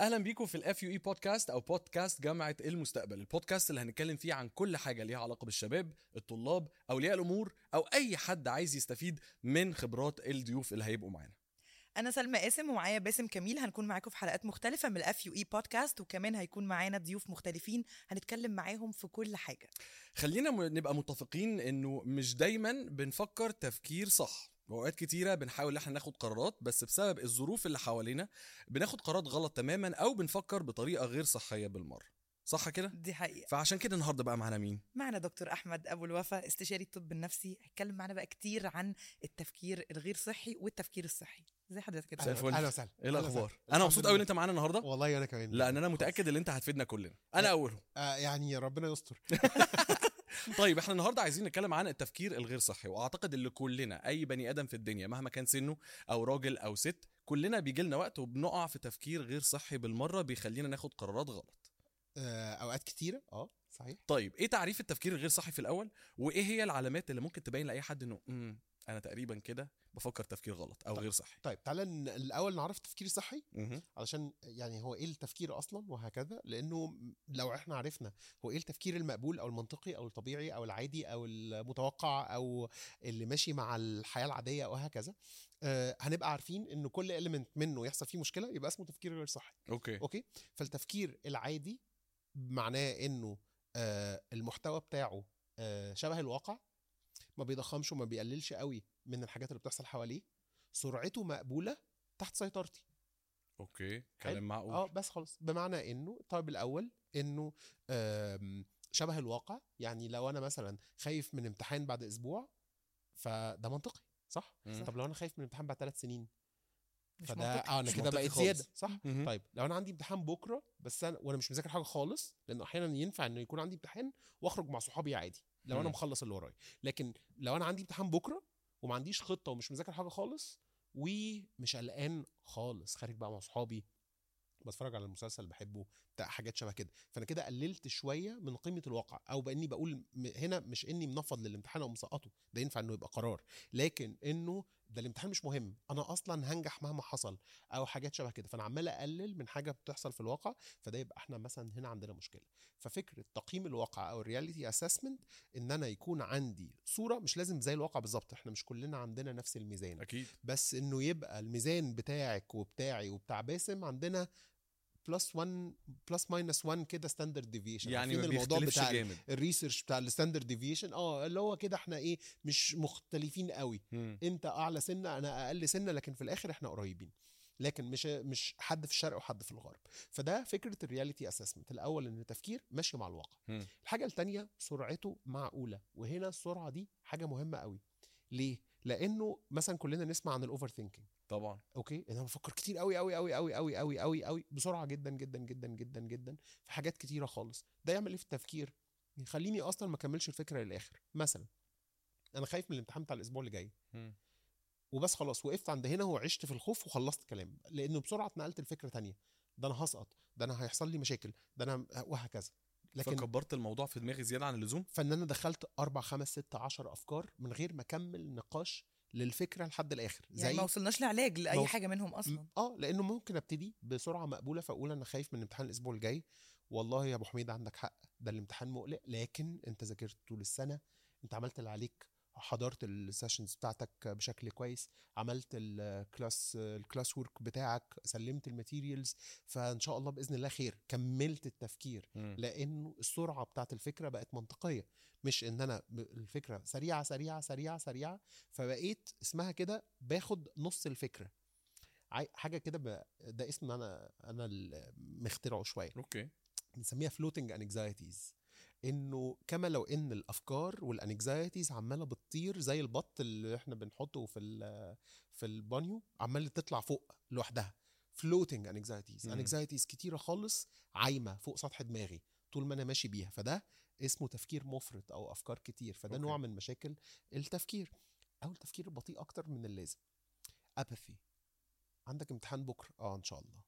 أهلا بيكم في ال FUE podcast أو بودكاست جامعة المستقبل البودكاست اللي هنتكلم فيه عن كل حاجة ليها علاقة بالشباب الطلاب أولياء الأمور أو أي حد عايز يستفيد من خبرات الضيوف اللي هيبقوا معانا. أنا سلمى قاسم ومعايا باسم كميل هنكون معاكم في حلقات مختلفة من ال FUE podcast وكمان هيكون معانا ضيوف مختلفين هنتكلم معاهم في كل حاجة. خلينا نبقى متفقين إنه مش دايما بنفكر تفكير صح. واوقات كتيرة بنحاول إن إحنا ناخد قرارات بس بسبب الظروف اللي حوالينا بناخد قرارات غلط تماما أو بنفكر بطريقة غير صحية بالمرة. صح كده؟ دي حقيقة. فعشان كده النهارده بقى معانا مين؟ معنا دكتور أحمد أبو الوفا استشاري الطب النفسي. هيتكلم معانا بقى كتير عن التفكير الغير صحي والتفكير الصحي. زي حضرتك كده. الفل. أهلا وسهلا. إيه الأخبار. أنا مبسوط قوي إن. أنت معانا النهارده. والله أنا كمان لأن أنا متأكد إن أنت هتفيدنا كلنا. أنا اولهم آه يعني ربنا يستر. طيب إحنا النهارده عايزين نتكلم عن التفكير الغير صحي وأعتقد إن كلنا أي بني آدم في الدنيا مهما كان سنه أو راجل أو ست كلنا بيجي لنا وقت وبنقع في تفكير غير صحي بالمرة بيخلينا ناخد قرارات غلط. آه أوقات كتيرة آه. صحيح. طيب إيه تعريف التفكير الغير صحي في الأول؟ وإيه هي العلامات اللي ممكن تبين لأي حد إنه امم أنا تقريبا كده بفكر تفكير غلط أو طيب. غير صحي. طيب تعالى الأول نعرف التفكير الصحي مهم. علشان يعني هو إيه التفكير أصلا وهكذا؟ لأنه لو إحنا عرفنا هو إيه التفكير المقبول أو المنطقي أو الطبيعي أو العادي أو المتوقع أو اللي ماشي مع الحياة العادية أو هكذا آه هنبقى عارفين ان كل element منه يحصل فيه مشكلة يبقى اسمه تفكير غير صحي. Okay. Okay? فالتفكير العادي معناه إنه المحتوى بتاعه آه شبه الواقع ما بيضخمش وما بيقللش قوي من الحاجات اللي بتحصل حواليه. سرعته مقبولة تحت سيطرتي. Okay. كلام معقول. آه بس خلاص. بمعنى إنه الطيب الأول إنه شبه الواقع يعني لو أنا مثلا خايف من امتحان بعد أسبوع فده منطقي صح؟ مم. طب لو أنا خايف من امتحان بعد ثلاث سنين فده. آه أنا كده بقيت. زياده صح مهم. طيب لو أنا عندي امتحان بكرة بس أنا وأنا مش مذاكر حاجة خالص لأنه أحيانا ينفع إنه يكون عندي امتحان وأخرج مع صحابي عادي لو أنا مم. مخلص اللي ورايا لكن لو أنا عندي امتحان بكرة وما عنديش خطة ومش مذاكر حاجة خالص ومش قلقان خالص خارج بقى مع صحابي بتفرج على المسلسل اللي بحبه بتاع حاجات شبه كده فأنا كده قللت شوية من قيمة الواقع أو بأني بقول هنا مش إني منفض للامتحان أو مسقطه ده ينفع إنه يبقى قرار لكن إنه ده الامتحان مش مهم أنا أصلا هنجح مهما حصل أو حاجات شبه كده. فأنا عمال أقلل من حاجة بتحصل في الواقع فده يبقى إحنا مثلا هنا عندنا مشكلة. ففكرة تقييم الواقع أو ال reality assessment إن أنا يكون عندي صورة مش لازم زي الواقع بالظبط إحنا مش كلنا عندنا نفس الميزان. أكيد. بس إنه يبقى الميزان بتاعك وبتاعي وبتاع باسم عندنا plus 1 plus minus 1 كده standard deviation يعني ما الموضوع بتاع جامد. ال research بتاع ال standard deviation آه اللي هو كده إحنا إيه مش مختلفين قوي. مم. أنت أعلى سنة أنا أقل سنة لكن في الآخر إحنا قريبين. لكن مش مش حد في الشرق وحد في الغرب. فده فكرة ال reality assessment الأول إن التفكير ماشي مع الواقع. مم. الحاجة الثانية سرعته معقولة. وهنا السرعه دي حاجة مهمة قوي. ليه؟ لأنه مثلا كلنا نسمع عن ال overthinking طبعا. okay؟ أنا بفكر كتير قوي قوي قوي قوي قوي قوي قوي قوي بسرعة جدا جدا جدا جدا جدا في حاجات كتيرة خالص. ده يعمل إيه في التفكير؟ يخليني أصلا ما أكملش الفكرة للآخر. مثلا أنا خايف من الامتحان بتاع الأسبوع اللي جاي. مم. وبس خلاص وقفت عند هنا وعشت في الخوف وخلصت كلام. لأنه بسرعة اتنقلت لفكرة تانية. ده أنا هسقط. ده أنا هيحصل لي مشاكل. ده أنا وهكذا. لكن فكبرت الموضوع في دماغي زيادة عن اللزوم؟ فإن أنا دخلت أربع خمس ست عشر أفكار من غير ما أكمل نقاش للفكرة لحد الآخر. يعني ما وصلناش لعلاج لأي حاجة منهم أصلا. آه لأنه ممكن أبتدي بسرعة مقبولة فأقول أنا خايف من امتحان الأسبوع الجاي. والله يا أبو حميد عندك حق ده الامتحان مقلق لكن أنت ذاكرت طول السنة أنت عملت اللي عليك. حضرت ال sessions بتاعتك بشكل كويس عملت ال class ال class work بتاعك سلمت ال materials فإن شاء الله بإذن الله خير كملت التفكير مم. لأنه السرعة بتاعت الفكرة بقت منطقية مش إن أنا الفكرة سريعة سريعة سريعة سريعة فبقيت اسمها كده باخد نص الفكرة حاجة كده. ده اسم أنا أنا مخترعه شوية okay بنسميها floating anxieties إنه كما لو إن الأفكار وال anxieties عمالة بتطير زي البط اللي إحنا بنحطه في ال- في البانيو عمالة تطلع فوق لوحدها. floating anxieties. anxieties كتيرة خالص عايمة فوق سطح دماغي طول ما أنا ماشي بيها. فده اسمه تفكير مفرط أو أفكار كتير. فده okay. نوع من مشاكل التفكير. أو التفكير البطيء أكتر من اللازم. apathy عندك امتحان بكرة. آه إن شاء الله.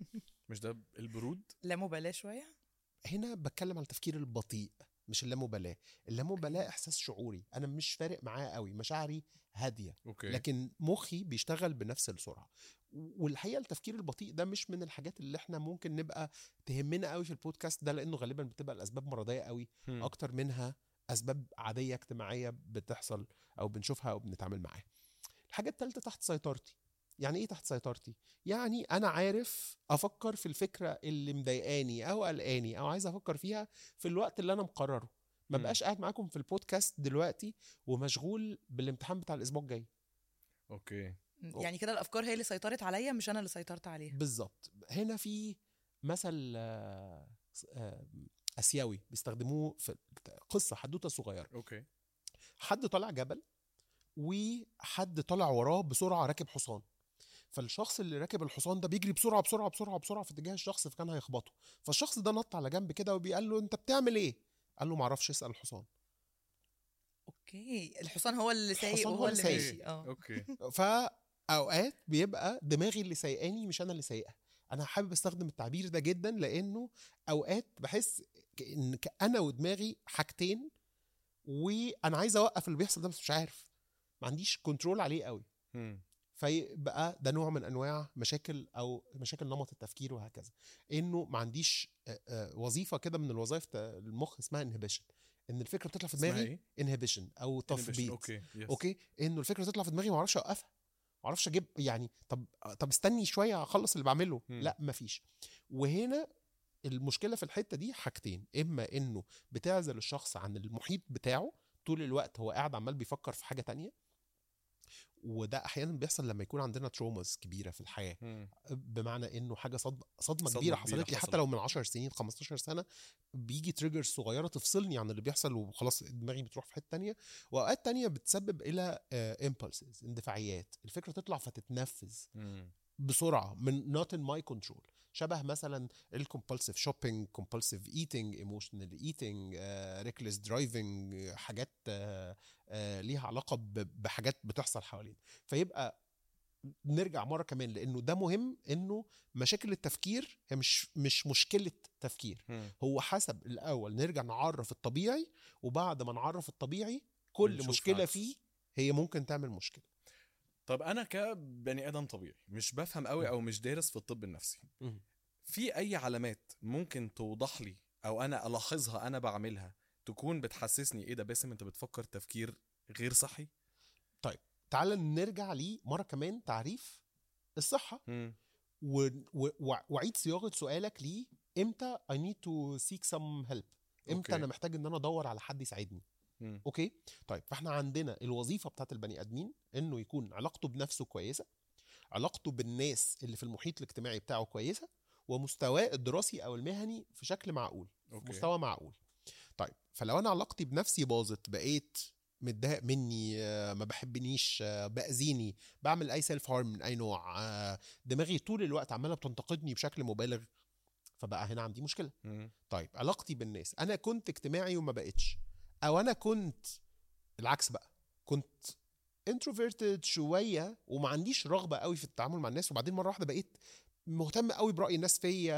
مش ده البرود؟ لا مبالاة شوية. هنا بتكلم على التفكير البطيء مش اللامبالاة. اللامبالاة إحساس شعوري. أنا مش فارق معايا قوي مشاعري هادية. okay. لكن مخي بيشتغل بنفس السرعة. والحقيقة التفكير البطيء ده مش من الحاجات اللي إحنا ممكن نبقى تهمنا قوي في البودكاست ده لأنه غالبا بتبقى الاسباب مرضية قوي. هم. أكتر منها أسباب عادية اجتماعية بتحصل أو بنشوفها أو بنتعامل معاها. الحاجة الثالثه تحت سيطرتي. يعني إيه تحت سيطرتي؟ يعني أنا عارف أفكر في الفكرة اللي مضايقاني أو قلقاني أو عايز أفكر فيها في الوقت اللي أنا مقرره. ما. بقاش قاعد معاكم في البودكاست دلوقتي ومشغول بالامتحان بتاع الأسبوع الجاي. أوكي. يعني كده الأفكار هي اللي سيطرت عليا مش أنا اللي سيطرت عليها. بالظبط. هنا في مثل آه، آه، آسيوي بيستخدموه في قصة حدوتة صغيرة. okay. حد طالع جبل وحد طالع وراه بسرعة راكب حصان. فالشخص اللي راكب الحصان ده بيجري بسرعة بسرعة بسرعة بسرعة في اتجاه الشخص فكان هيخبطه. فالشخص ده نط على جنب كده وبيقال له أنت بتعمل إيه؟ قال له معرفش اسأل الحصان. okay. الحصان هو اللي سايق وهو اللي. ماشي. آه. okay. فأوقات بيبقى دماغي اللي سايقاني مش أنا اللي سايقها. أنا حابب أستخدم التعبير ده جدا لأنه أوقات بحس ان أنا ودماغي حاجتين وأنا عايز أوقف اللي بيحصل ده بس مش عارف. ما عنديش control عليه قوي. فيبقى ده نوع من أنواع مشاكل أو مشاكل نمط التفكير وهكذا. إنه ما عنديش وظيفة كده من الوظائف المخ اسمها inhibition إن الفكرة بتطلع في دماغي؟ inhibition أو تثبيط okay. yes. okay؟ إنه الفكرة تطلع في دماغي ما أعرفش أوقفها. ما أعرفش أجيب يعني طب طب استني شوية أخلص اللي بعمله. مم. لا مفيش وهنا المشكلة في الحتة دي حاجتين. إما إنه بتعزل الشخص عن المحيط بتاعه طول الوقت هو قاعد عمال بيفكر في حاجة تانية. وده أحيانا بيحصل لما يكون عندنا traumas كبيرة في الحياة هم. بمعنى إنه حاجة صدمة صدمة كبيرة كبيرة حصلت لي. حتى لو من 10 سنين 15 سنة بيجي triggers صغيرة تفصلني عن اللي بيحصل وخلاص دماغي بتروح في حتة تانية وأوقات تانية بتسبب إلى impulses اندفاعيات الفكرة تطلع فتتنفذ هم. بسرعة من not in my control شبه مثلا ال compulsive shopping compulsive eating emotional eating reckless driving حاجات آه، آه، ليها علاقة بحاجات بتحصل حوالينا فيبقى نرجع مرة كمان لأنه ده مهم إنه مشاكل التفكير هي مش مش مشكلة تفكير. هو حسب الأول نرجع نعرف الطبيعي وبعد ما نعرف الطبيعي كل مشكلة عكس. فيه هي ممكن تعمل مشكلة طب أنا كبني آدم طبيعي مش بفهم قوي أو مش دارس في الطب النفسي. في أي علامات ممكن توضح لي أو أنا ألاحظها أنا بعملها تكون بتحسسني إيه ده باسم أنت بتفكر تفكير غير صحي؟ تعال نرجع ليه مرة كمان تعريف الصحة. و... و... وع- وأعيد صياغة سؤالك ليه. إمتى I need to seek some help إمتى. أنا محتاج إن أنا أدور على حد يساعدني؟ هم. okay طيب فإحنا عندنا الوظيفة بتاعت البني آدمين إنه يكون علاقته بنفسه كويسة علاقته بالناس اللي في المحيط الاجتماعي بتاعه كويسة ومستواه الدراسي أو المهني في شكل معقول في okay. مستوى معقول طيب فلو أنا علاقتي بنفسي باظت بقيت متضايق مني ما بحبنيش بأذيني بعمل أي self harm من أي نوع دماغي طول الوقت عمالة بتنتقدني بشكل مبالغ فبقى هنا عندي مشكلة هم. طيب علاقتي بالناس أنا كنت اجتماعي وما بقتش أو أنا كنت العكس بقى كنت introverted شوية وما عنديش رغبة قوي في التعامل مع الناس وبعدين مرة واحدة بقيت مهتم قوي برأي الناس فيا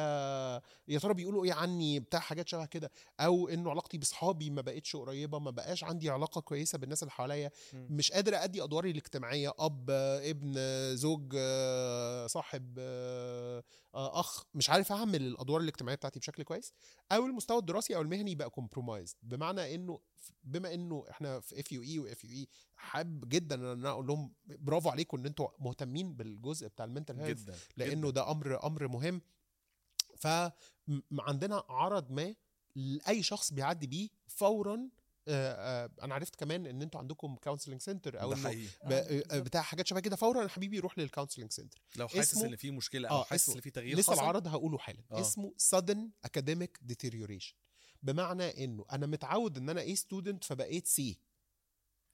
يا ترى بيقولوا إيه عني بتاع حاجات شبه كده أو إنه علاقتي باصحابي ما بقتش قريبة ما بقاش عندي علاقة كويسة بالناس اللي حواليا. مش قادر أدي أدواري الاجتماعية أب ابن زوج صاحب أخ مش عارف أعمل الأدوار الاجتماعية بتاعتي بشكل كويس أو المستوى الدراسي أو المهني بقى compromised بمعنى إنه بما انه إحنا في FUE و FUE حابب جدا إن أنا أقول لهم برافو عليكم إن أنتوا مهتمين بالجزء بتاع ال mental health لأنه ده أمر أمر مهم. فعندنا عرض ما لأي شخص بيعدي بيه فورا آه، آه، أنا عرفت كمان إن أنتوا عندكم counseling center أو ده إنه آه، بتاع حاجات شبه كده فورا يا حبيبي روح لل counseling center لو حاسس إن في مشكلة آه، أو حاسس إن في تغيير لسه حصل؟ العرض هقوله حالا. آه. اسمه sudden academic deterioration. بمعنى إنه أنا متعود إن أنا A student فبقيت سي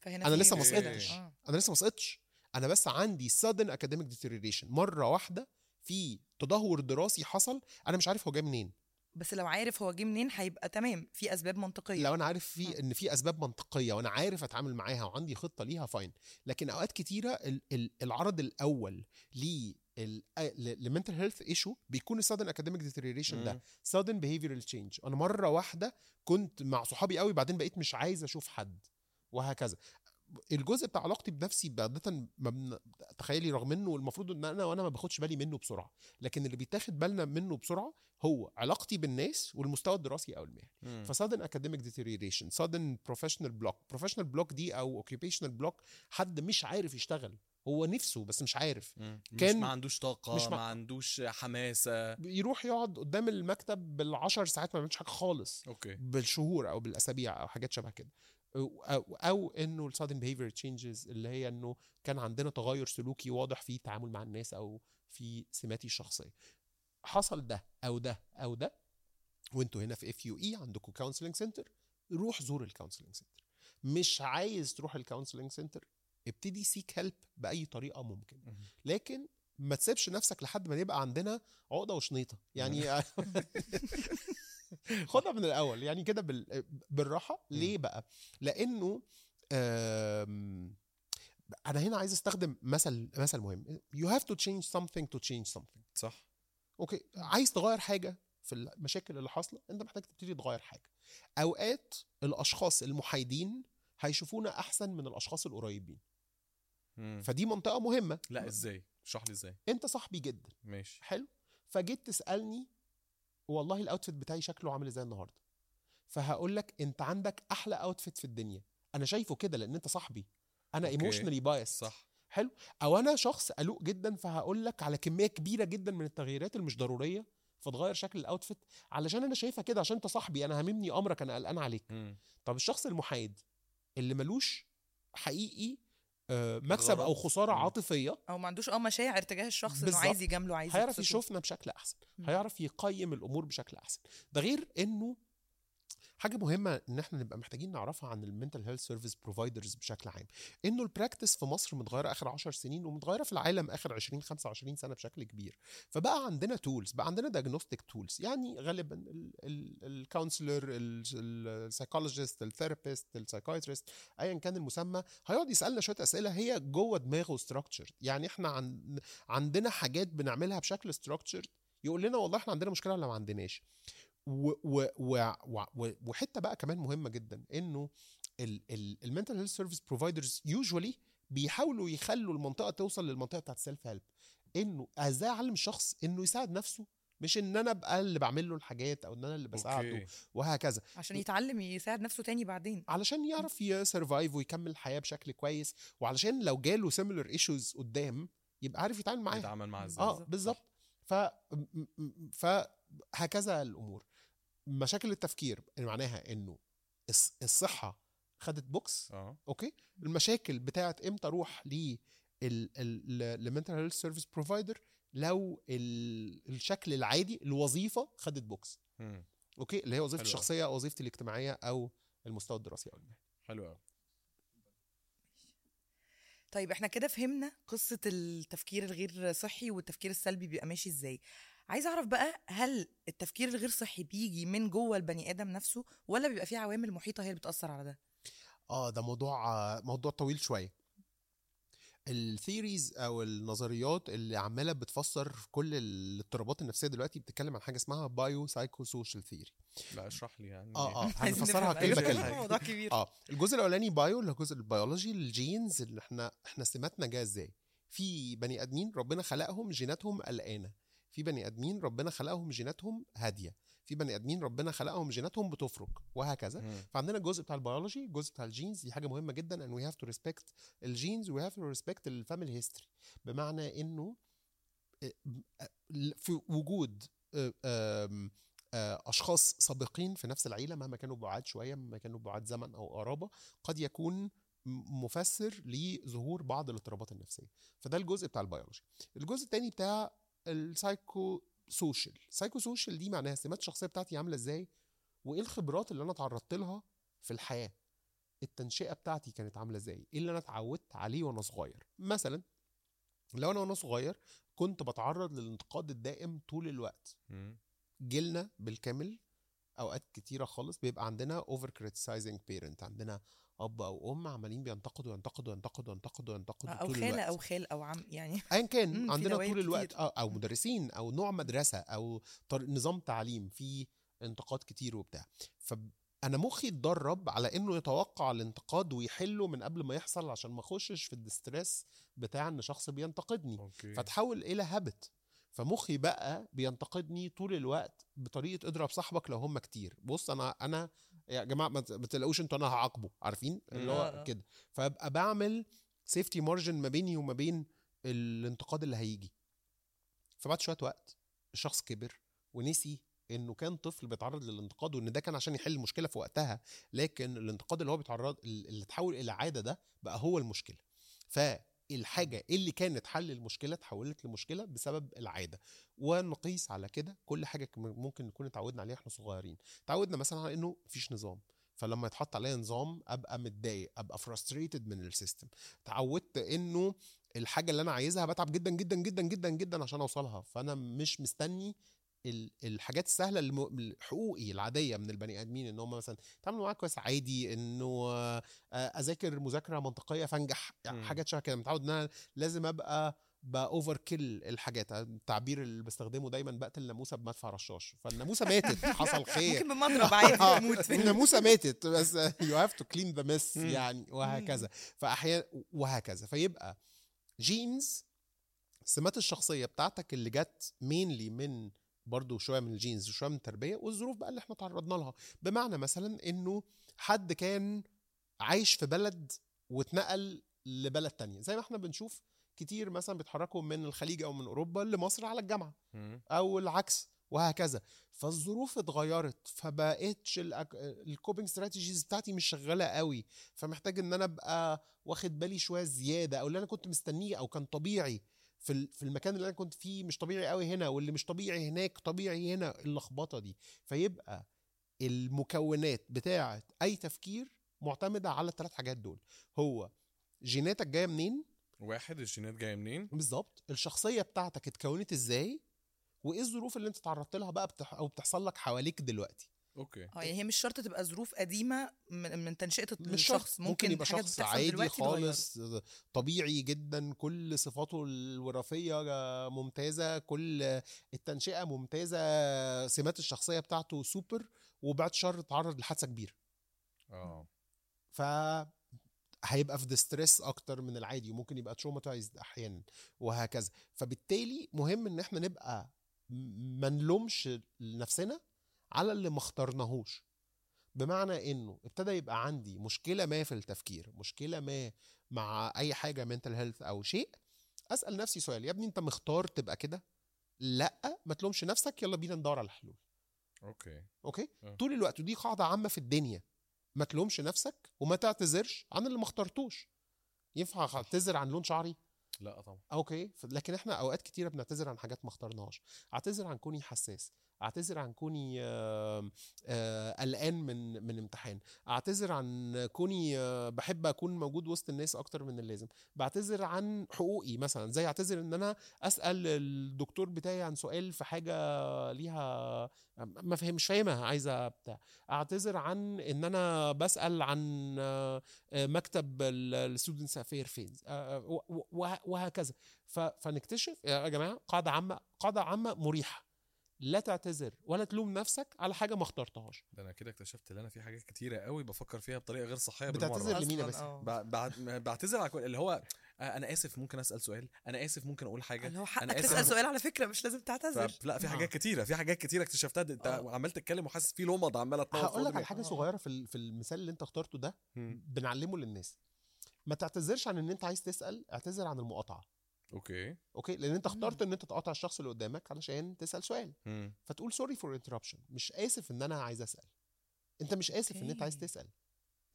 فهنا في لسه ما. سقطتش. آه. أنا لسه ما سقطتش أنا بس عندي sudden academic deterioration مرة واحدة في تدهور دراسي حصل أنا مش عارف هو جاي منين بس لو عارف هو جه منين هيبقى تمام في أسباب منطقية لو أنا عارف. في إن في أسباب منطقية وأنا عارف أتعامل معاها وعندي خطة ليها fine لكن أوقات كتيرة ال- ال- العرض الأول ال mental health issue بيكون ال sudden academic deterioration ده. sudden behavioral change. أنا مرة واحدة كنت مع صحابي قوي بعدين بقيت مش عايز أشوف حد وهكذا. الجزء بتاع علاقتي بنفسي عاده. تخيلي رغم إنه المفروض إن أنا وأنا ما باخدش بالي منه بسرعة لكن اللي بيتاخد بالنا منه بسرعة هو علاقتي بالناس والمستوى الدراسي أو المهني. مم. ف sudden academic deterioration sudden professional block professional block دي أو occupational block حد مش عارف يشتغل. هو نفسه بس مش عارف. مم. مش كان- ما عندوش طاقة مش مش مع- ما عندوش حماسة. يروح يقعد قدام المكتب بالعشر ساعات ما بيعملش حاجة خالص. okay. بالشهور أو بالأسابيع أو حاجات شبه كده. أو أو إنه ال sudden behavior changes اللي هي إنه كان عندنا تغير سلوكي واضح في التعامل مع الناس أو في سماتي الشخصية. حصل ده أو ده أو ده وأنتوا هنا في FUE عندكم counseling center روح زور ال counseling center مش عايز تروح ال counseling center ابتدي seek help بأي طريقة ممكن. مم. لكن ما تسيبش نفسك لحد ما يبقى عندنا عقدة وشنيطة. يعني خدها من الأول. يعني كده بال... بالراحة. ليه بقى؟ لأنه آم، أنا هنا عايز أستخدم مثل مثل مهم. You have to change something to change something. صح. أوكي. عايز تغير حاجة في المشاكل اللي حاصلة أنت محتاج تبتدي تغير حاجة. أوقات الأشخاص المحايدين هيشوفونا أحسن من الأشخاص القريبين. مم. فدي منطقة مهمة. لا إزاي؟ اشرح لي إزاي. انت صاحبي جدا. ماشي. حلو. فجيت تسألني والله ال outfit بتاعي شكله عامل إزاي النهارده؟ فهقول لك أنت عندك أحلى outfit في الدنيا. أنا شايفه كده لأن أنت صاحبي. أنا. emotionally biased صح. حلو. أو أنا شخص قلق جدا فهقول لك على كمية كبيرة جدا من التغييرات المش ضرورية فتغير شكل ال outfit علشان أنا شايفها كده عشان أنت صاحبي أنا هاممني أمرك أنا قلقان عليك. مم. طب الشخص المحايد اللي ملوش حقيقي مكسب أو. خسارة. عاطفية أو ما عندوش آه مشاعر تجاه الشخص إنه. عايز يجامله عايز هيعرف. يشوفنا بشكل أحسن. هيعرف يقيم الأمور بشكل أحسن ده غير إنه حاجة مهمة إن إحنا نبقى محتاجين نعرفها عن ال mental health service providers بشكل عام. إنه ال practice في مصر متغيرة آخر 10 سنين ومتغيرة في العالم آخر 20 25 سنة بشكل كبير. فبقى عندنا tools بقى عندنا diagnostic tools يعني غالبا الكونسلر السايكولوجيست الثيرابيست السايكايتريست ايا كان المسمى هيقعد يسألنا شوية أسئلة هي جوه دماغه structure يعني إحنا عن عندنا حاجات بنعملها بشكل structured يقول لنا والله إحنا عندنا مشكلة ولا ما عندناش. و و و و وحتة بقى كمان مهمة جدا إنه ال mental health service providers usually بيحاولوا يخلوا المنطقة توصل للمنطقة بتاعت ال self help انه إزاي اعلم الشخص إنه يساعد نفسه مش إن أنا أبقى اللي بعمل له الحاجات أو إن أنا اللي بساعده okay. وهكذا. عشان يتعلم يساعد نفسه تاني بعدين. علشان يعرف ي survive ويكمل الحياة بشكل كويس وعلشان لو جاله similar issues قدام يبقى عارف يتعامل معاها. يتعامل معاه إزاي. آه بالظبط. ف فهكذا الأمور. مشاكل التفكير اللي معناها إنه الص- الصحة خدت box آه. okay؟ المشاكل بتاعت إمتى أروح ل ال mental health service provider لو ال- الشكل العادي الوظيفة خدت box. مم. okay؟ اللي هي وظيفتي. الشخصية أو وظيفتي الاجتماعية أو المستوى الدراسي أو المهني. حلو قوي طيب إحنا كده فهمنا قصة التفكير الغير صحي والتفكير السلبي بيبقى ماشي إزاي. عايزة أعرف بقى هل التفكير الغير صحي بيجي من جوه البني آدم نفسه ولا بيبقى فيه عوامل محيطة هي اللي بتأثر على ده؟ آه ده موضوع موضوع طويل شوية. ال theories أو النظريات اللي عمالة بتفسر في كل الاضطرابات النفسية دلوقتي بتتكلم عن حاجة اسمها bio psycho social theory لا اشرح لي يعني. آه آه هنفسرها كلمة كلمه موضوع كبير. آه الجزء الأولاني bio اللي هو جزء البيولوجي ال genes اللي إحنا إحنا سماتنا جاية إزاي؟ في بني آدمين ربنا خلقهم جيناتهم قلقانه في بني آدمين ربنا خلقهم جيناتهم هادية. في بني آدمين ربنا خلقهم جيناتهم بتفرك وهكذا. مم. فعندنا الجزء بتاع البيولوجي الجزء بتاع ال genes دي حاجة مهمة جدا ان we have to respect ال genes we have to respect ال family history بمعنى إنه آه، آه، في وجود آه، أشخاص سابقين في نفس العيلة مهما كانوا بعاد شوية مهما كانوا بعاد زمن أو قرابة قد يكون مفسر لظهور بعض الاضطرابات النفسية. فده الجزء بتاع البيولوجي. الجزء الثاني بتاع ال psycho social psycho social دي معناها سمات الشخصية بتاعتي عاملة إزاي؟ وإيه الخبرات اللي أنا اتعرضت لها في الحياة؟ التنشئة بتاعتي كانت عاملة إزاي؟ إيه اللي أنا اتعودت عليه وأنا صغير؟ مثلا لو أنا وأنا صغير كنت بتعرض للانتقاد الدائم طول الوقت. جيلنا بالكامل أوقات كتيرة خالص بيبقى عندنا over criticizing parent عندنا أب أو أم عمالين بينتقدوا ينتقدوا ينتقدوا ينتقدوا ينتقدوا أو طول خالة الوقت. أو خال أو عم يعني ايا كان عندنا طول الوقت كتير. آه، أو مدرسين أو نوع مدرسة أو طر- نظام تعليم فيه انتقاد كتير وبتاع. فأنا مخي اتدرب على إنه يتوقع الانتقاد ويحله من قبل ما يحصل عشان ما أخشش في ال distress بتاع إن شخص بينتقدني. okay. فتحول إلى habit فمخي بقى بينتقدني طول الوقت بطريقة اضرب صاحبك لو هم كتير. بص أنا أنا يا جماعة ما تلاقوش أنتوا أنا هعاقبه عارفين؟ اللي هو آه. كده. فابقى بعمل safety margin ما بيني وما بين الانتقاد اللي هيجي. فبعد شوية وقت الشخص كبر ونسي انه كان طفل بيتعرض للانتقاد وان ده كان عشان يحل المشكلة في وقتها لكن الانتقاد اللي هو بيتعرض اللي اتحول إلى عادة ده بقى هو المشكلة. فالحاجه اللي كانت حل المشكلة اتحولت لمشكلة بسبب العادة. ونقيس على كده كل حاجة ممكن نكون اتعودنا عليها إحنا صغيرين. اتعودنا مثلا على إنه مفيش نظام. فلما يتحط عليا نظام أبقى متضايق أبقى frustrated من ال system. اتعودت إنه الحاجة اللي أنا عايزها بتعب جدا جدا جدا جدا جدا عشان أوصلها. فأنا مش مستني الحاجات السهلة الحقوقي العادية من البني آدمين إن هم مثلا يتعاملوا معاك كويس عادي إنه آه، آه، أذاكر مذاكرة منطقية فانجح يعني. حاجات شبه كده متعود إن أنا لازم أبقى ب overkill الحاجات التعبير اللي بستخدمه دايما بقتل ناموسه بمدفع رشاش فالناموسة ماتت حصل خير. ممكن بمضرب عادي تموت في الناموسة ماتت بس you have to clean the mess. يعني وهكذا. فأحيانا وهكذا. فيبقى genes سمات الشخصية بتاعتك اللي جت mainly من برضو شوية من ال genes وشويه من التربية والظروف بقى اللي إحنا تعرضنا لها. بمعنى مثلا إنه حد كان عايش في بلد واتنقل لبلد تانية. زي ما إحنا بنشوف كتير مثلا بيتحركوا من الخليج أو من أوروبا لمصر على الجامعة. أو العكس وهكذا. فالظروف اتغيرت فبقتش الكوبينج استراتيجيز بتاعتي مش شغالة قوي. فمحتاج إن أنا أبقى واخد بالي شوية زيادة أو اللي أنا كنت مستنيه أو كان طبيعي في في المكان اللي أنا كنت فيه مش طبيعي قوي هنا واللي مش طبيعي هناك طبيعي هنا اللخبطة دي. فيبقى المكونات بتاعة أي تفكير معتمدة على الثلاث حاجات دول. هو جيناتك جاية منين؟ واحد الجينات جاية منين؟ بالظبط. الشخصية بتاعتك اتكونت إزاي؟ وإيه الظروف اللي أنت تعرضت لها بقى بتح... أو بتحصل لك حواليك دلوقتي؟ أوكي. آه يعني هي مش شرط تبقى ظروف قديمة من, من تنشئة الشخص ممكن يبقى حاجات شخص عادي دلوقتي. خالص طبيعي جدا كل صفاته الوراثية ممتازة كل التنشئة ممتازة سمات الشخصية بتاعته سوبر وبعد شر اتعرض لحادثة كبيرة. آه. ف هيبقى في distress أكتر من العادي وممكن يبقى traumatized أحيانا وهكذا. فبالتالي مهم إن إحنا نبقى ما نلومش نفسنا على اللي ما اخترناهوش. بمعنى إنه ابتدى يبقى عندي مشكلة ما في التفكير مشكلة ما مع أي حاجة mental health أو شيء أسأل نفسي سؤال يا ابني أنت مختار تبقى كده؟ لأ ما تلومش نفسك يلا بينا ندور على حلول. okay. okay؟ آه. طول الوقت ودي قاعدة عامة في الدنيا. ما تلومش نفسك وما تعتذرش عن اللي ما اخترتوش. ينفع أعتذر عن لون شعري؟ لأ طبعا. okay؟ لكن إحنا أوقات كتيرة بنعتذر عن حاجات ما اخترناهاش. أعتذر عن كوني حساس. أعتذر عن كوني آه، قلقان من من امتحان. أعتذر عن كوني آه، بحب أكون موجود وسط الناس أكتر من اللازم. بعتذر عن حقوقي مثلا زي أعتذر إن أنا أسأل الدكتور بتاعي عن سؤال في حاجة ليها ما فهم مش فاهمها عايزة بتاع. أعتذر عن إن أنا بسأل عن آه، مكتب ال students affair فين وهكذا. فنكتشف يا جماعة قاعدة عامة قاعدة عامة مريحة. لا تعتذر ولا تلوم نفسك على حاجة ما اخترتهاش ده أنا كده اكتشفت إن أنا في حاجات كتيرة قوي بفكر فيها بطريقة غير صحية بتعتذر لمين باسم؟ آه. ب- بعد- بعتذر على كل اللي هو آه، أنا آسف ممكن أسأل سؤال أنا آسف ممكن أقول حاجة اللي هو أنا حقك آسف. تسأل سؤال على فكرة مش لازم تعتذر ف- لا في آه. حاجات كتيرة في حاجات كتيرة اكتشفتها أنت آه. عمال تتكلم وحاسس في لمض عماله تنور في هقول لك على. حاجة آه. صغيرة في ال- في المثال اللي أنت اخترته ده. بنعلمه للناس ما تعتذرش عن إن أنت عايز تسأل اعتذر عن المقاطعة okay okay لأن أنت اخترت. إن أنت تقاطع الشخص اللي قدامك علشان تسأل سؤال مم. فتقول sorry for interruption مش آسف إن أنا عايز أسأل أنت مش آسف إن أنت عايز okay. تسأل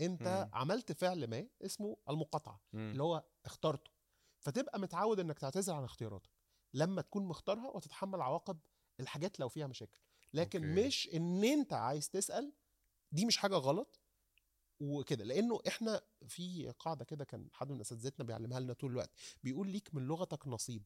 أنت مم. عملت فعل ما اسمه المقاطعة مم. اللي هو اخترته فتبقى متعود إنك تعتذر عن اختياراتك لما تكون مختارها وتتحمل عواقب الحاجات لو فيها مشاكل لكن okay. مش إن أنت عايز تسأل دي مش حاجة غلط وكده. لأنه إحنا في قاعدة كده كان حد من أساتذتنا بيعلمها لنا طول الوقت بيقول ليك من لغتك نصيب.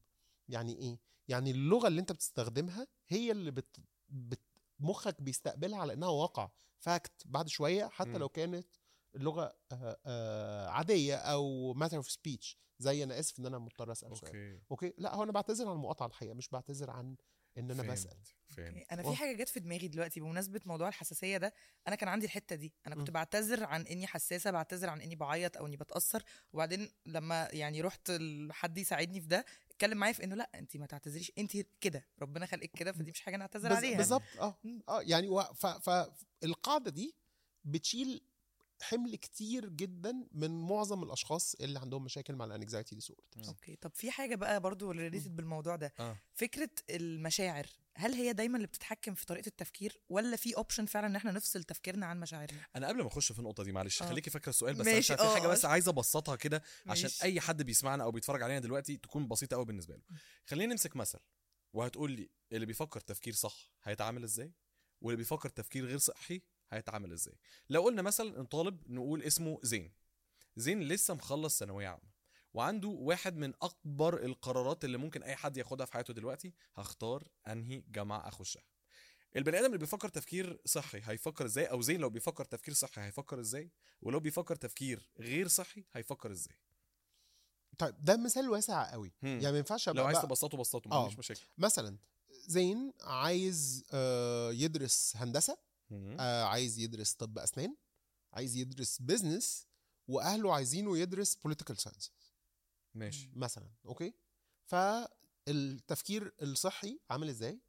يعني إيه؟ يعني اللغة اللي أنت بتستخدمها هي اللي بت... بت... مخك بيستقبلها على إنها واقع. fact بعد شوية حتى مم. لو كانت اللغة آه، آه، عادية أو matter of speech زي أنا آسف إن أنا مضطر أسأل سؤال. okay؟ لأ هو أنا بعتذر عن المقاطعة الحقيقة مش بعتذر عن إن أنا فهمت، بسأل فهمت أنا. في حاجة جت في دماغي دلوقتي بمناسبة موضوع الحساسية ده أنا كان عندي الحتة دي أنا كنت. بعتذر عن إني حساسة بعتذر عن إني بعيط أو إني بتأثر وبعدين لما يعني رحت لحد يساعدني في ده اتكلم معايا في إنه لأ انت ما تعتذريش انت كده ربنا خلقك كده فدي مش حاجة نعتذر بز- عليها بالظبط آه. آه يعني فالقاعده دي بتشيل حمل كتير جدا من معظم الأشخاص اللي عندهم مشاكل مع ال anxiety disorder okay. طب في حاجة بقى برضو related بالموضوع ده. آه. فكرة المشاعر هل هي دايما اللي بتتحكم في طريقة التفكير ولا في اوبشن فعلا إن إحنا نفصل تفكيرنا عن مشاعرنا؟ أنا قبل ما أخش في النقطة دي معلش آه. خليكي فاكرة السؤال بس ماشي، عشان في حاجة آه. بس عايز أبسطها كده عشان ماشي. أي حد بيسمعنا أو بيتفرج علينا دلوقتي تكون بسيطة قوي بالنسبة له. خلينا نمسك مثل وهتقول لي اللي بيفكر تفكير صح هيتعامل إزاي؟ واللي بيفكر تفكير غير صحي هيتعامل إزاي. لو قلنا مثلا ان طالب نقول اسمه زين. زين لسه مخلص ثانوية عامة وعنده واحد من أكبر القرارات اللي ممكن أي حد ياخدها في حياته دلوقتي هختار أنهي جامعة أخشها. البني آدم اللي بيفكر تفكير صحي هيفكر إزاي؟ أو زين لو بيفكر تفكير صحي هيفكر إزاي؟ ولو بيفكر تفكير غير صحي هيفكر إزاي؟ طيب ده مثال واسع قوي. هم. يعني ما ينفعش لو عايز تبسطه بسطه ما آه. عنديش مشاكل. مثلا زين عايز آه، يدرس هندسة. آه، عايز يدرس طب أسنان عايز يدرس business وأهله عايزينه يدرس political science ماشي. مثلا okay؟ فالتفكير الصحي عامل إزاي؟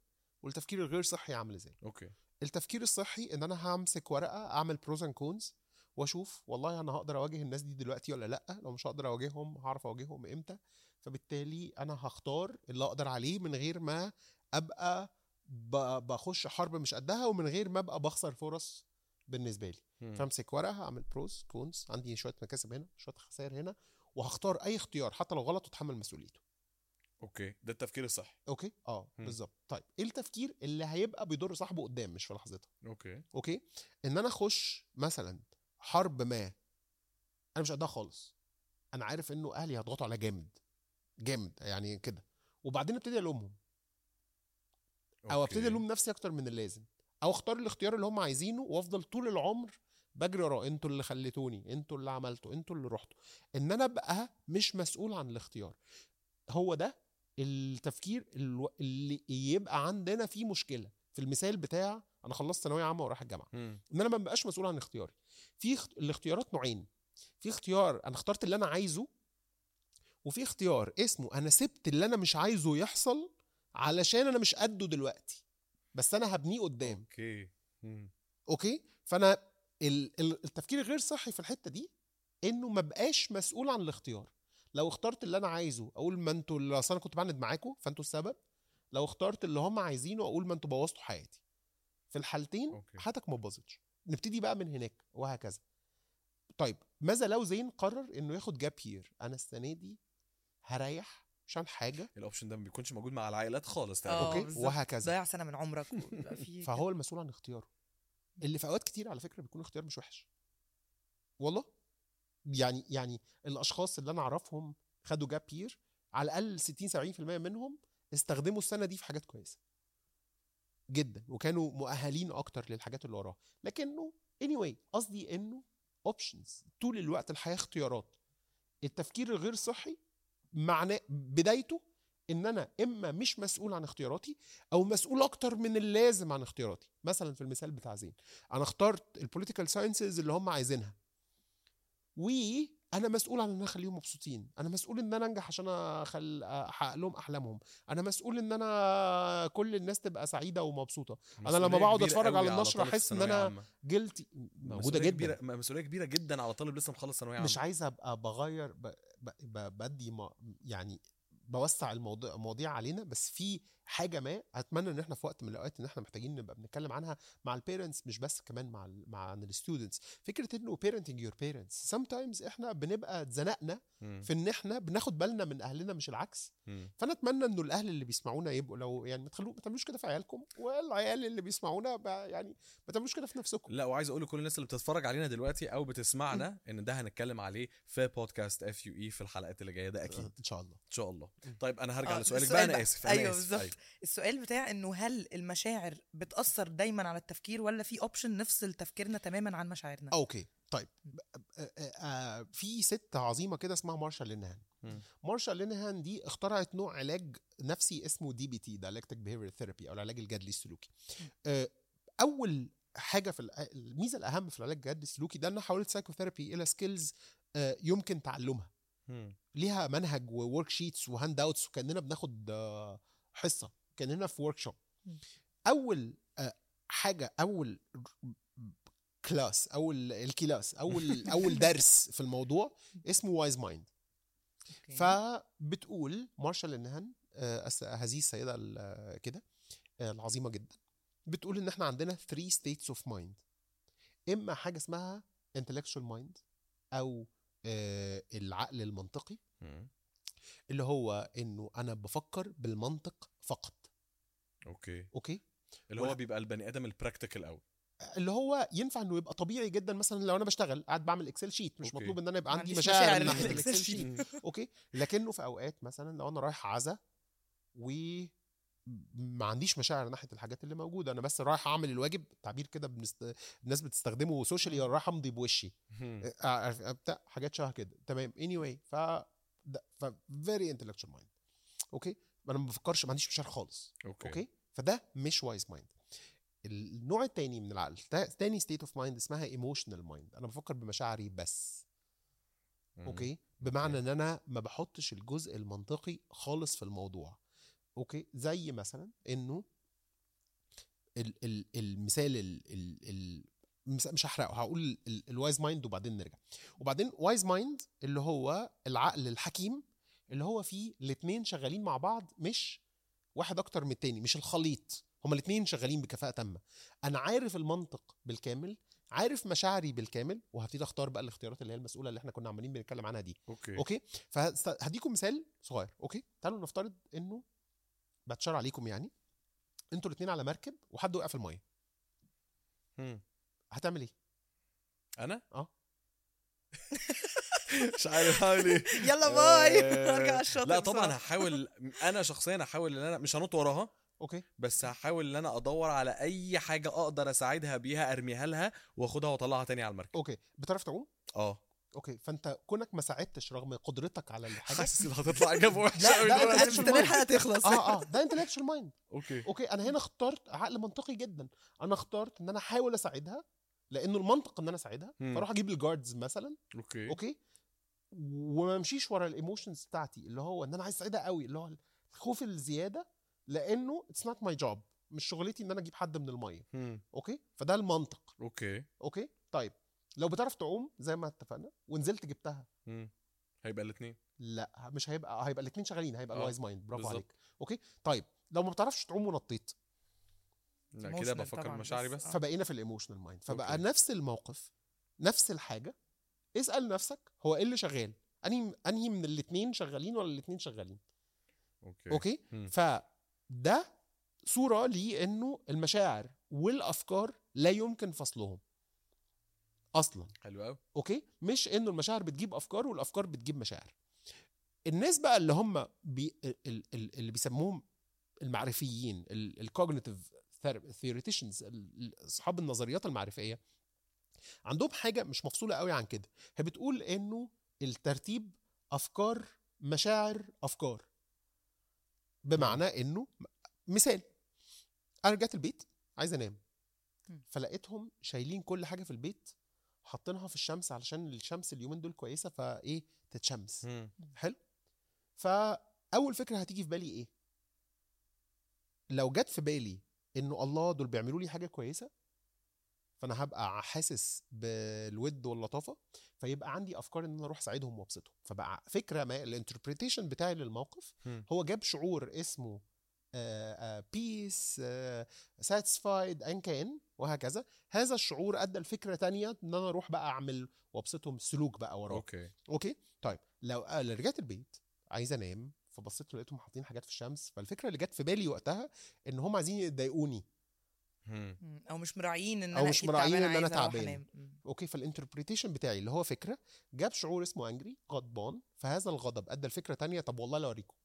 والتفكير الغير صحي عامل إزاي؟ okay. التفكير الصحي إن أنا همسك ورقة أعمل pros and cons وأشوف والله أنا هقدر أواجه الناس دي دلوقتي ولا لأ؟ لو مش هقدر أواجههم هعرف أواجههم إمتى؟ فبالتالي أنا هختار اللي أقدر عليه من غير ما أبقى بخش حرب مش قدها ومن غير ما أبقى بخسر فرص بالنسبة لي. فامسك ورقة اعمل pros cons عندي شوية مكاسب هنا شوية خسائر هنا وهختار أي اختيار حتى لو غلط واتحمل مسؤوليته. أوكي. ده التفكير الصحي okay? آه. بالظبط. طيب إيه التفكير اللي هيبقى بيضر صاحبه قدام مش في لحظتها؟ okay. okay? إن أنا أخش مثلا حرب ما أنا مش قدها خالص. أنا عارف إنه أهلي هيضغطوا عليا جامد جامد يعني كده. وبعدين أبتدي ألومهم. أو. أبتدي ألوم نفسي أكتر من اللازم. أو أختار الاختيار اللي هم عايزينه وأفضل طول العمر بجري وراه. أنتوا اللي خليتوني. أنتوا اللي عملتوا. أنتوا اللي رحتوا. إن أنا أبقى مش مسؤول عن الاختيار. هو ده التفكير اللي يبقى عندنا فيه مشكلة. في المثال بتاع أنا خلصت ثانوية عامة ورايح الجامعة. إن أنا ما ببقاش مسؤول عن اختياري. في اخت... الاختيارات نوعين. في اختيار أنا اخترت اللي أنا عايزه وفي اختيار اسمه أنا سبت اللي أنا مش عايزه يحصل علشان أنا مش قده دلوقتي بس أنا هبنيه قدام. okay. okay? فأنا ال- ال- التفكير الغير صحي في الحتة دي إنه ما بقاش مسؤول عن الاختيار. لو اخترت اللي أنا عايزه أقول ما أنتوا اللي أصل أنا كنت بعند معاكم فأنتوا السبب. لو اخترت اللي هم عايزينه أقول ما أنتوا بوظتوا حياتي. في الحالتين okay. حياتك ما باظتش. نبتدي بقى من هناك وهكذا. طيب ماذا لو زين قرر إنه ياخد gap year أنا السنة دي هريح عشان حاجة؟ ال option ده ما بيكونش موجود مع العائلات خالص آه، تقريبا. okay بالظبط. وهكذا. ضيع سنة من عمرك. فهو المسؤول عن اختياره. اللي في أوقات كتير على فكرة بيكون اختيار مش وحش. والله؟ يعني يعني الأشخاص اللي أنا أعرفهم خدوا جاب يير على الأقل 60 70% منهم استخدموا السنة دي في حاجات كويسة. جدا. وكانوا مؤهلين أكتر للحاجات اللي وراها. لكنه anyway قصدي إنه اوبشنز طول الوقت الحياة اختيارات. التفكير الغير صحي معناه بدايته إن أنا إما مش مسؤول عن اختياراتي أو مسؤول أكتر من اللازم عن اختياراتي. مثلا في المثال بتاع زين. أنا اخترت البوليتيكال ساينسز اللي هم عايزينها. وأنا مسؤول عن إن أنا أخليهم مبسوطين. أنا مسؤول إن أنا أنجح عشان أخل... أحقق لهم أحلامهم. أنا مسؤول إن أنا كل الناس تبقى سعيدة ومبسوطة. أنا لما بقعد قوي على إن ثانوية أنا عامة. جلتي موجودة مسؤولية جدا. كبيرة مسؤولية كبيرة جدا على طالب لسه مخلص ثانوية عامة. مش عايز أبقى بغير ب... بدي. يعني بوسع المواضيع علينا بس في حاجة ما اتمنى إن إحنا في وقت من الأوقات إن إحنا محتاجين نبقى بنتكلم عنها مع ال parents مش بس كمان مع ال... مع ال students فكرة إنه parenting your parents. Sometimes إحنا بنبقى اتزنقنا. في إن إحنا بناخد بالنا من أهلنا مش العكس. فانا اتمنى إنه الأهل اللي بيسمعونا يبقوا لو يعني ما تخلوا ما تعملوش كده في عيالكم والعيال اللي بيسمعونا يعني ما تعملوش كده في نفسكم. لا وعايز أقول لكل الناس اللي بتتفرج علينا دلوقتي أو بتسمعنا إن ده هنتكلم عليه في بودكاست FUE في الحلقات اللي جاية ده أكيد. إن شاء الله. إن شاء الله. طيب أنا هرجع آه، لسؤالك بقى أنا. آسف أنا أيوة آسف. بالظبط. السؤال بتاع إنه هل المشاعر بتأثر دايما على التفكير ولا في option نفصل تفكيرنا تماما عن مشاعرنا؟ okay طيب. آه، آه، آه، في ست عظيمة كده اسمها مارشا لينهان. مارشا لينهان دي اخترعت نوع علاج نفسي اسمه DBT dialectic behavior therapy أو العلاج الجدلي السلوكي. آه، أول حاجة في الميزة الأهم في العلاج الجدلي السلوكي ده ان حولت psychotherapy إلى skills يمكن تعلمها. ليها منهج و worksheets و handouts وكأننا بناخد آه، حصة كاننا في workshop. أول آه، حاجة أول class أول ال class أول أول درس في الموضوع اسمه wise mind. فبتقول مارشا لينهان آه، هذه السيدة ال- آه، كده العظيمة جدا بتقول إن إحنا عندنا 3 states of mind إما حاجة اسمها intellectual mind أو العقل المنطقي. اللي هو إنه أنا بفكر بالمنطق فقط. okay. okay? اللي هو بيبقى البني آدم ال practical قوي اللي هو ينفع إنه يبقى طبيعي جدا مثلا لو أنا بشتغل قاعد بعمل Excel sheet مش okay. مطلوب إن أنا يبقى عندي مشاعر مشاعر من ناحية ال Excel sheet. okay? لكنه في أوقات مثلا لو أنا رايح عزا و ما عنديش مشاعر ناحية الحاجات اللي موجودة. أنا بس رايح أعمل الواجب تعبير كده بنست... الناس بتستخدمه socially رايح أمضي بوشي. بتاع حاجات شبه كده. تمام. anyway ف ده ف very intellectual mind. okay أنا ما بفكرش ما عنديش مشاعر خالص. okay okay فده مش wise mind النوع التاني من العقل تا- تاني state of mind اسمها emotional mind أنا بفكر بمشاعري بس. مم. okay بمعنى إن أنا ما بحطش الجزء المنطقي خالص في الموضوع. okay زي مثلا إنه ال ال المثال ال ال مش هحرقه هقول ال wise mind وبعدين نرجع. وبعدين wise mind اللي هو العقل الحكيم اللي هو فيه الاثنين شغالين مع بعض مش واحد أكتر من التاني مش الخليط. هما الاثنين شغالين بكفاءة تامة. أنا عارف المنطق بالكامل عارف مشاعري بالكامل وهبتدي أختار بقى الاختيارات اللي هي المسؤولة اللي إحنا كنا عمالين بنتكلم عنها دي. okay. okay? فهديكم مثال صغير okay? تعالوا نفترض إنه بتشار عليكم يعني إنتوا الاثنين على مركب وحد وقع في المية. هتعمل إيه؟ أنا؟ آه. مش عارف اعمل إيه؟ يلا bye. آه، ارجع الشاطئ لا طبعا. هحاول أنا شخصيا هحاول إن أنا مش هنط وراها okay. بس هحاول إن أنا أدور على أي حاجة أقدر أساعدها بيها أرميها لها وأخدها وأطلعها تاني على المركب. أوكي. بتعرف تعوم؟ آه. okay فأنت كونك ما ساعدتش رغم قدرتك على الحاجة حاسس ان هتطلع إجابة وحشة لا، ده دلوقتي. أنا مستني الحلقة تخلص. آه آه. ده intellectual mind okay. okay أنا هنا اخترت عقل منطقي جدا. أنا اخترت إن أنا أحاول أساعدها لأنه المنطق إن أنا أساعدها. فأروح أجيب ال guards مثلا okay. okay وما أمشيش ورا ال emotions بتاعتي اللي هو إن أنا عايز أساعدها قوي اللي هو الخوف الزيادة لأنه it's not my job مش شغلتي إن أنا أجيب حد من المية. okay? فده المنطق. okay. okay? طيب. لو بتعرف تعوم زي ما اتفقنا ونزلت جبتها. مم. هيبقى الاثنين لا مش هيبقى هيبقى الاثنين شغالين هيبقى ال wise mind برافو بالظبط. عليك. okay؟ طيب لو ما بتعرفش تعوم ونطيت. لا كده بفكر مشاعري بس- بس. آه. فبقينا في ال emotional mind فبقى okay. نفس الموقف نفس الحاجة. اسأل نفسك هو إيه اللي شغال؟ أنهي أنهي من الاثنين شغالين ولا الاثنين شغالين؟ okay. okay؟ مم. فده صورة لأنه المشاعر والأفكار لا يمكن فصلهم. أصلا. حلو قوي okay؟ مش إنه المشاعر بتجيب أفكار والأفكار بتجيب مشاعر. الناس بقى اللي هم بي ال- ال- اللي بيسموهم المعرفيين ال cognitive theoreticians أصحاب النظريات المعرفية عندهم حاجة مش مفصولة قوي عن كده. هي بتقول إنه الترتيب أفكار مشاعر أفكار. بمعنى إنه مثال. أنا رجعت البيت عايز أنام. فلقيتهم شايلين كل حاجة في البيت حاطينها في الشمس علشان الشمس اليومين دول كويسة فإيه تتشمس مم. حلو فأول فكرة هتيجي في بالي إيه لو جت في بالي إنه الله دول بيعملوا لي حاجة كويسة فأنا هبقى حاسس بالود واللطافة فيبقى عندي أفكار إن أنا أروح أساعدهم وأبسطهم فبقى فكرة ما ال interpretation بتاعي للموقف. هو جاب شعور اسمه peace satisfied ان كان وهكذا. هذا الشعور أدى لفكرة تانية إن أنا أروح بقى أعمل وأبسطهم سلوك بقى وراه okay. okay؟ طيب لو آه، رجعت البيت عايز أنام فبصيت لقيتهم حاطين حاجات في الشمس فالفكرة اللي جت في بالي وقتها إن هم عايزين يضايقوني. أو مش مراعيين إن أو أنا مش أكيد مراعيين عايزة أروح تعبان. okay فال interpretation بتاعي اللي هو فكرة جاب شعور اسمه angry غضبان فهذا الغضب أدى لفكرة تانية طب والله لو اوريكم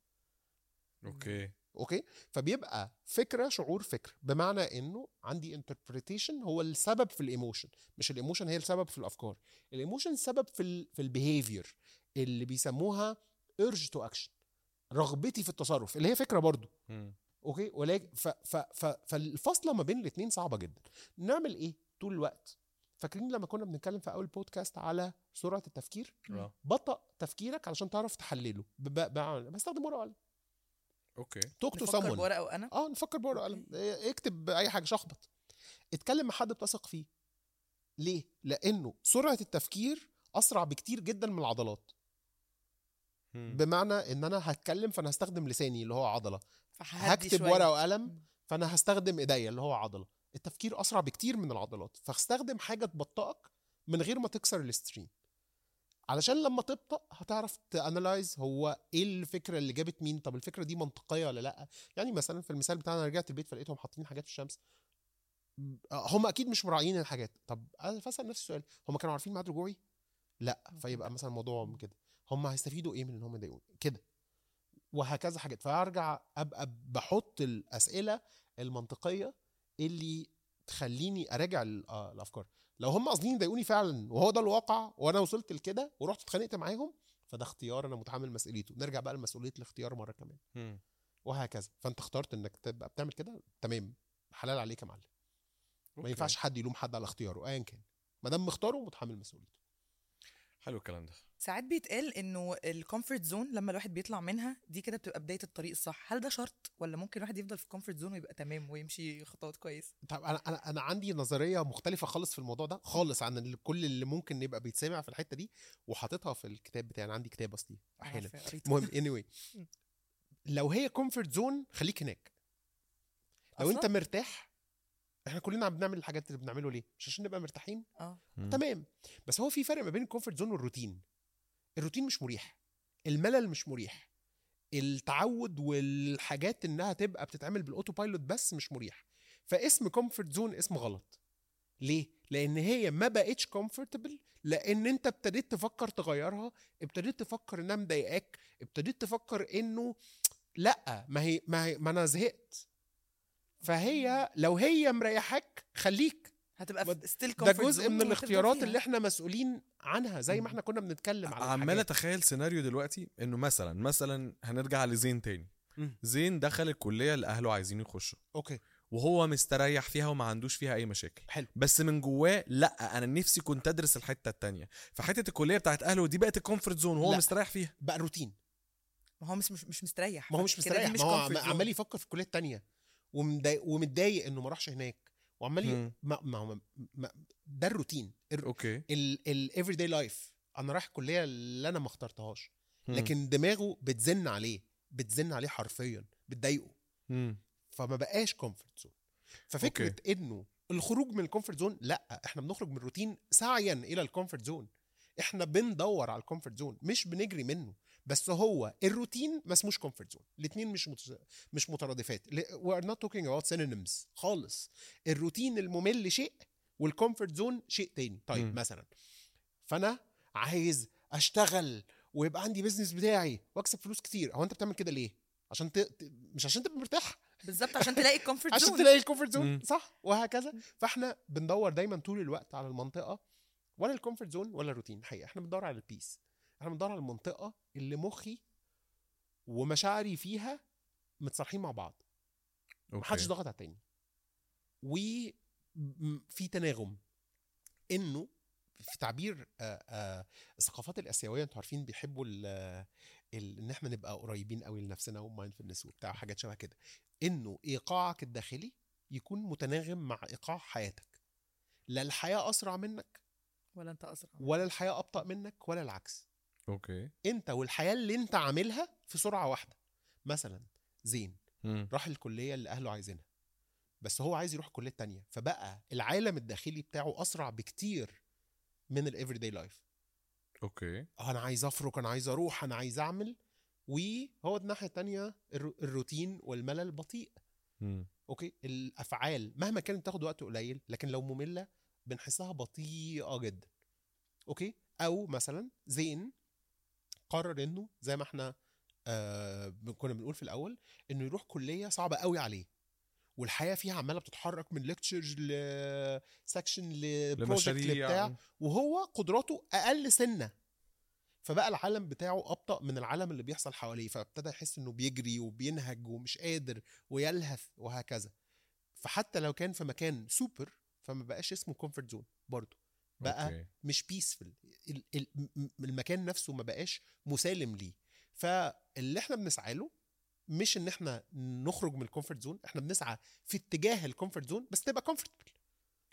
okay. okay؟ فبيبقى فكرة شعور فكر بمعنى إنه عندي interpretation هو السبب في ال emotion مش ال emotion هي السبب في الأفكار. ال emotion السبب في ال في ال behavior اللي بيسموها urge to action رغبتي في التصرف اللي هي فكرة برضو. okay؟ ولكن ف ف ف فالفاصلة ما بين الاثنين صعبة جدا. نعمل إيه طول الوقت؟ فاكرين لما كنا بنتكلم في أول بودكاست على سرعة التفكير؟ آه. بطأ تفكيرك علشان تعرف تحلله. بستخدم ورقة okay. talk to نفكر someone. بورقة وأنا آه نفكر بورقة وقلم إيه، اكتب أي حاجة شخبط. اتكلم مع حد بتثق فيه. ليه؟ لأنه سرعة التفكير أسرع بكتير جدا من العضلات. مم. بمعنى إن أنا هتكلم فأنا هستخدم لساني اللي هو عضلة. هكتب. ورقة وقلم. فأنا هستخدم إيديا اللي هو عضلة. التفكير أسرع بكتير من العضلات. فاستخدم حاجة تبطئك من غير ما تكسر ال stream. علشان لما تبطأ هتعرف ت analyze هو إيه الفكرة اللي جابت مين. طب الفكرة دي منطقية ولا لأ؟ يعني مثلا في المثال بتاعنا رجعت البيت فلقيتهم حاطين حاجات في الشمس. هم أكيد مش مراعيين الحاجات. طب أنا فاسال نفسي السؤال هم كانوا عارفين ميعاد رجوعي؟ لأ. فيبقى مثلا الموضوع كده. هم هيستفيدوا إيه من إن هم يضايقوني؟ كده. وهكذا حاجات. فأرجع أبقى بحط الأسئلة المنطقية اللي تخليني أراجع آه، الأفكار. لو هم قاصدين يضايقوني فعلا وهو ده الواقع وأنا وصلت لكده ورحت اتخانقت معاهم فده اختيار أنا متحمل مسؤوليته. نرجع بقى لمسؤولية الاختيار مرة كمان. مم. وهكذا. فأنت اخترت إنك تبقى بتعمل كده؟ تمام. حلال عليك يا معلم. ما. ينفعش حد يلوم حد على اختياره ايا كان. ما دام مختاره متحمل مسؤوليته. حلو الكلام ده. ساعات بيتقال إنه ال comfort zone لما الواحد بيطلع منها دي كده بتبقى بداية الطريق الصح. هل ده شرط ولا ممكن الواحد يفضل في ال comfort zone ويبقى تمام ويمشي خطوات كويس؟ طب أنا أنا أنا عندي نظرية مختلفة خالص في الموضوع ده خالص عن كل اللي ممكن يبقى بيتسمع في الحتة دي وحاططها في الكتاب بتاعي. أنا عندي كتاب أصلي أحيانا. المهم anyway. لو هي comfort zone خليك هناك. لو أنت أصلاً؟ مرتاح إحنا كلنا عم بنعمل الحاجات اللي بنعمله ليه؟ مش عشان نبقى مرتاحين؟ آه. تمام. بس هو في فرق ما بين ال comfort zone والروتين. الروتين مش مريح. الملل مش مريح. التعود والحاجات إنها تبقى بتتعمل بال auto pilot بس مش مريح. فاسم comfort zone اسم غلط. ليه؟ لأن هي ما بقتش comfortable لأن أنت ابتديت تفكر تغيرها ابتديت تفكر إنها مضايقاك ابتديت تفكر إنه لأ ما هي ما, هي ما أنا زهقت. فهي لو هي مريحاك خليك. هتبقى still ده جزء من الاختيارات اللي إحنا مسؤولين عنها زي ما إحنا كنا بنتكلم على عمال. أتخيل سيناريو دلوقتي إنه مثلا مثلا هنرجع لزين تاني. زين دخل الكلية اللي اهله عايزين يخشوا. okay. وهو مستريح فيها وما عندوش فيها أي مشاكل. حلو. بس من جواه لأ أنا نفسي كنت أدرس الحتة التانية. فحتة الكلية بتاعت أهله دي بقت ال comfort zone وهو لأ. مستريح فيها. بقى روتين ما هو مش مش, مستريح. ما هو مش مستريح. مش ما هو. عمال يفكر في الكلية التانية. ومضايق ومتضايق إنه ما راحش هناك. وعمال. ما ما هو ما ده الروتين. okay. ال everyday life أنا رايح الكلية اللي أنا ما اخترتهاش. لكن دماغه بتزن عليه. بتزن عليه حرفيا. بتضايقه. فما بقاش comfort zone ففكرة okay. إنه الخروج من ال comfort zone لأ إحنا بنخرج من الروتين سعيا إلى ال comfort zone إحنا بندور على ال comfort zone مش بنجري منه. بس هو الروتين ما اسموش comfort zone الاثنين مش مت... مش مترادفات. we are not talking about synonyms خالص. الروتين الممل شيء وال comfort zone شيء تاني. طيب مم. مثلا فأنا عايز أشتغل ويبقى عندي business بتاعي وأكسب فلوس كتير. هو أنت بتعمل كده ليه؟ عشان ت... ت- مش عشان تبقى مرتاح. بالظبط عشان تلاقي ال comfort عشان zone تلاقي ال comfort zone. صح؟ وهكذا. فإحنا بندور دايما طول الوقت على المنطقة ولا ال comfort zone ولا الروتين. الحقيقة إحنا بندور على ال peace إحنا بندور على المنطقة اللي مخي ومشاعري فيها متصالحين مع بعض. محدش okay ضغط على التاني. وفي تناغم. إنه في تعبير آه، آه، الثقافات الآسيوية أنتوا عارفين بيحبوا ال ال إن إحنا نبقى قريبين قوي لنفسنا و mindfulness وبتاع حاجات شبه كده. إنه إيقاعك الداخلي يكون متناغم مع إيقاع حياتك. لا الحياة أسرع منك ولا أنت أسرع ولا الحياة أبطأ منك ولا العكس. أوكي. أنت والحياة اللي أنت عاملها في سرعة واحدة. مثلا زين. راح الكلية اللي أهله عايزينها بس هو عايز يروح الكلية التانية. فبقى العالم الداخلي بتاعه أسرع بكتير من ال everyday life okay. أنا عايز أفرك أنا عايز أروح أنا عايز أعمل. وهو الناحية التانية الرو- الروتين والملل بطيء. okay؟ الأفعال مهما كانت تاخد وقت قليل لكن لو مملة بنحسها بطيئة جدا. okay؟ أو مثلا زين قرر انه زي ما إحنا آه كنا بنقول في الأول إنه يروح كلية صعبة قوي عليه. والحياة فيها عمالة بتتحرك من lectures ل section ل project لمشاريع. بتاع وهو قدراته أقل سنة. فبقى العالم بتاعه أبطأ من العالم اللي بيحصل حواليه فابتدى يحس إنه بيجري وبينهج ومش قادر ويلهث وهكذا. فحتى لو كان في مكان سوبر فما بقاش اسمه comfort zone برضه. بقى okay. مش بيسفل المكان نفسه ما بقاش مسالم ليه فاللي إحنا بنسعى له مش إن إحنا نخرج من ال comfort zone إحنا بنسعى في اتجاه ال comfort zone بس تبقى comfortable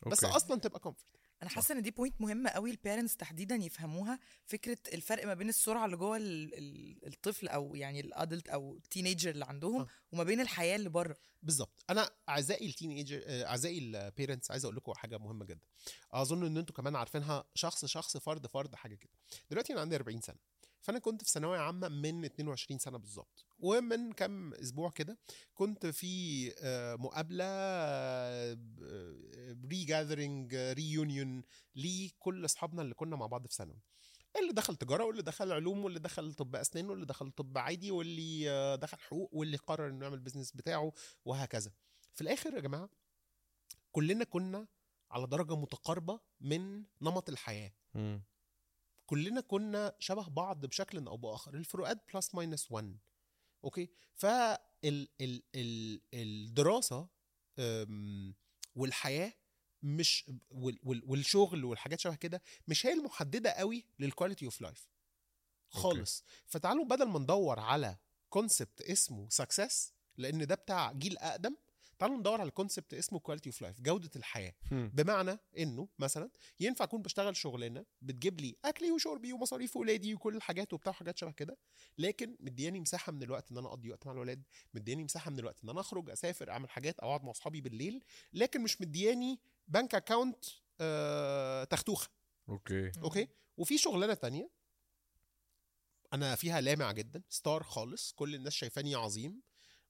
بس. أصلا تبقى comfort أنا حاسة إن دي point مهمه قوي ال parents تحديدا يفهموها فكرة الفرق ما بين السرعة اللي جوه ال- ال- الطفل أو يعني ال adult أو ال teenager اللي عندهم آه. وما بين الحياة اللي بره. بالظبط. أنا أعزائي ال teenager أعزائي ال parents عايز أقول لكم حاجة مهمة جدا. أظن إن أنتوا كمان عارفينها شخص شخص فرد فرد حاجة كده. دلوقتي أنا عندي 40 سنة. فأنا كنت في ثانوية عامة من 22 سنة بالظبط. ومن كام أسبوع كده كنت في آه، مقابلة regathering reunion لكل أصحابنا اللي كنا مع بعض في ثانوي. اللي دخل تجارة واللي دخل علوم واللي دخل طب أسنان واللي دخل طب عادي واللي آه، دخل حقوق واللي قرر إنه يعمل business بتاعه وهكذا. في الآخر يا جماعة كلنا كنا على درجة متقاربة من نمط الحياة. مم. كلنا كنا شبه بعض بشكل أو بآخر. الفروقات plus minus 1 okay؟ فال ال ال الدراسة أم، والحياة مش وال وال والشغل والحاجات شبه كده مش هي المحددة قوي لل quality of life خالص. فتعالوا بدل ما ندور على concept اسمه success لأن ده بتاع جيل أقدم تعالوا ندور على concept اسمه quality of life جودة الحياة. مم. بمعنى إنه مثلا ينفع أكون بشتغل شغلانة بتجيب لي اكلي وشربي ومصاريف ولادي وكل الحاجات وبتاع حاجات شبه كده لكن مدياني مساحة من الوقت إن أنا أقضي وقت مع الولاد مدياني مساحة من الوقت إن أنا أخرج أسافر أعمل حاجات أو أقعد مع أصحابي بالليل لكن مش مدياني bank account آه تختوخة. okay. okay؟ وفي شغلانة تانية أنا فيها لامع جدا ستار خالص كل الناس شايفاني عظيم.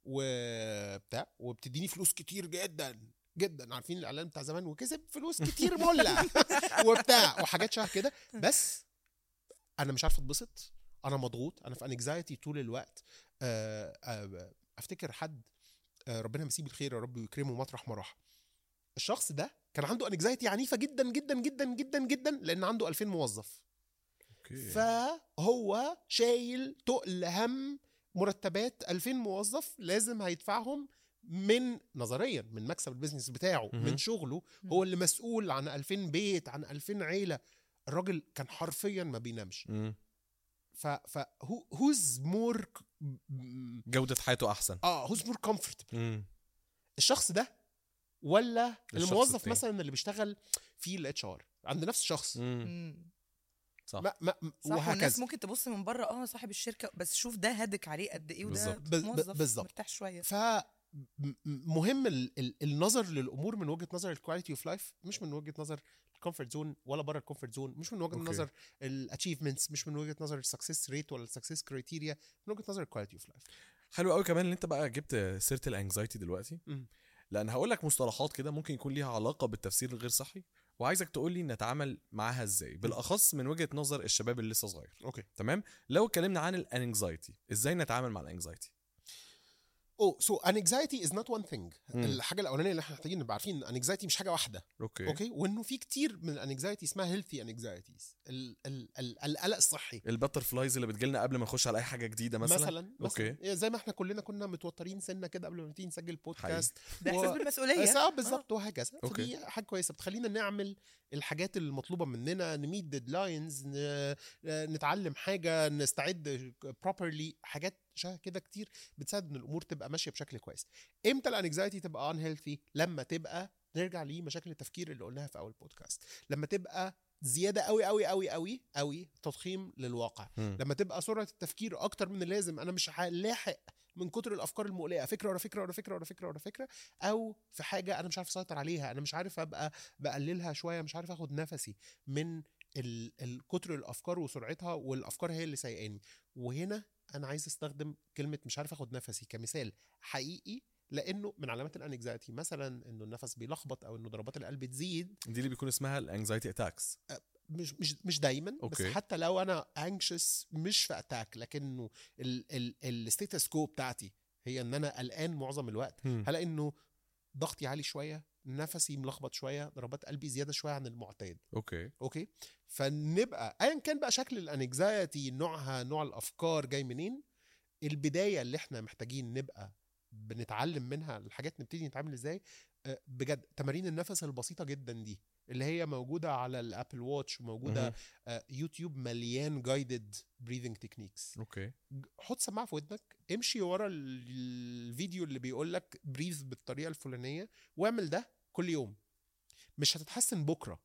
وبتاع وبتديني فلوس كتير جدا جدا. عارفين الإعلان بتاع زمان؟ وكسب فلوس كتير مولع. وبتاع وحاجات شبه كده. بس أنا مش عارف أتبسط. أنا مضغوط. أنا في انكزايتي طول الوقت. آه، آه، أفتكر حد آه، ربنا يمسيه بالخير يا رب ويكرمه مطرح ما راح الشخص ده كان عنده anxiety عنيفة جدا جدا جدا جدا جدا لأن عنده 2000 موظف. okay. فهو شايل تقل هم مرتبات 2000 موظف لازم هيدفعهم من نظريا من مكسب ال business بتاعه مهم. من شغله هو اللي مسؤول عن 2000 بيت عن 2000 عيلة الراجل كان حرفيا ما بينامش مم. ف ف who's more جودة حياته أحسن آه who's more comfortable مم. الشخص ده ولا الموظف التاني. مثلا اللي بيشتغل في ال HR عند نفس الشخص مم. صح. ما ما صح والناس وهكذا. ممكن تبص من بره آه صاحب الشركة بس شوف ده هدك عليه قد إيه وده بالظبط. مرتاح شوية. ف م- مهم ال- ال- النظر للأمور من وجهة نظر ال quality of life مش من وجهة نظر ال comfort zone ولا بره ال comfort zone مش من وجهة okay. نظر ال achievements مش من وجهة نظر ال success rate ولا ال success criteria من وجهة نظر ال quality of life حلو قوي كمان إن أنت بقى جبت سيرة ال anxiety دلوقتي. مم. لأن هقول لك مصطلحات كده ممكن يكون ليها علاقة بالتفسير الغير صحي. وعايزك تقول لي نتعامل معاها إزاي؟ بالأخص من وجهة نظر الشباب اللي لسه صغير. okay. تمام؟ لو اتكلمنا عن ال anxiety إزاي نتعامل مع ال anxiety أو so anxiety is not one thing. الحاجة الأولانية اللي إحنا محتاجين نبقى عارفين anxiety مش حاجة واحدة. okay, okay وإنه في كتير من ال anxiety اسمها healthy anxieties القلق الصحي. ال butterflies اللي بتجيلنا قبل ما نخش على أي حاجة جديدة مثلا, مثلا okay. okay. زي ما إحنا كلنا كنا متوترين سنة كده قبل ما نبتدي نسجل بودكاست ده إحساس بالمسؤولية. آه بالظبط وهكذا. okay. فدي حاجة كويسة. بتخلينا نعمل الحاجات المطلوبة مننا ن meet deadlines نتعلم حاجة نستعد properly حاجات شبه كده كتير بتساعد إن الأمور تبقى ماشية بشكل كويس. إمتى ال anxiety تبقى unhealthy لما تبقى نرجع لمشاكل التفكير اللي قلناها في أول بودكاست لما تبقى زيادة قوي قوي قوي قوي قوي تضخيم للواقع. مم. لما تبقى سرعة التفكير أكتر من اللازم أنا مش هلاحق من كتر الأفكار المقلقة. فكرة ورا فكرة ورا فكرة ورا فكرة ورا فكرة أو في حاجة أنا مش عارف أسيطر عليها. أنا مش عارف أبقى بقللها شوية مش عارف آخد نفسي من كتر الأفكار وسرعتها والأفكار هي اللي سايقاني. وهنا أنا عايز أستخدم كلمة مش عارف أخد نفسي كمثال حقيقي لأنه من علامات ال anxiety مثلا إنه النفس بيلخبط أو إنه ضربات القلب تزيد. دي اللي بيكون اسمها ال anxiety attacks مش مش مش دايما. بس okay. حتى لو أنا anxious مش في attack لكنه ال status quo بتاعتي هي إن أنا قلقان معظم الوقت. هلاقي إنه ضغطي عالي شوية نفسي ملخبط شوية ضربات قلبي زيادة شوية عن المعتاد. okay. okay؟ فنبقى ايا كان بقى شكل ال anxiety نوعها نوع الأفكار جاي منين البداية اللي إحنا محتاجين نبقى بنتعلم منها الحاجات نبتدي نتعامل إزاي آه، بجد تمارين النفس البسيطة جدا دي اللي هي موجودة على ال Apple Watch وموجودة. آه، يوتيوب مليان guided breathing techniques okay. حط سماعة في ودنك امشي ورا ال- الفيديو اللي بيقول لك breathe بالطريقة الفلانية واعمل ده كل يوم. مش هتتحسن بكرة.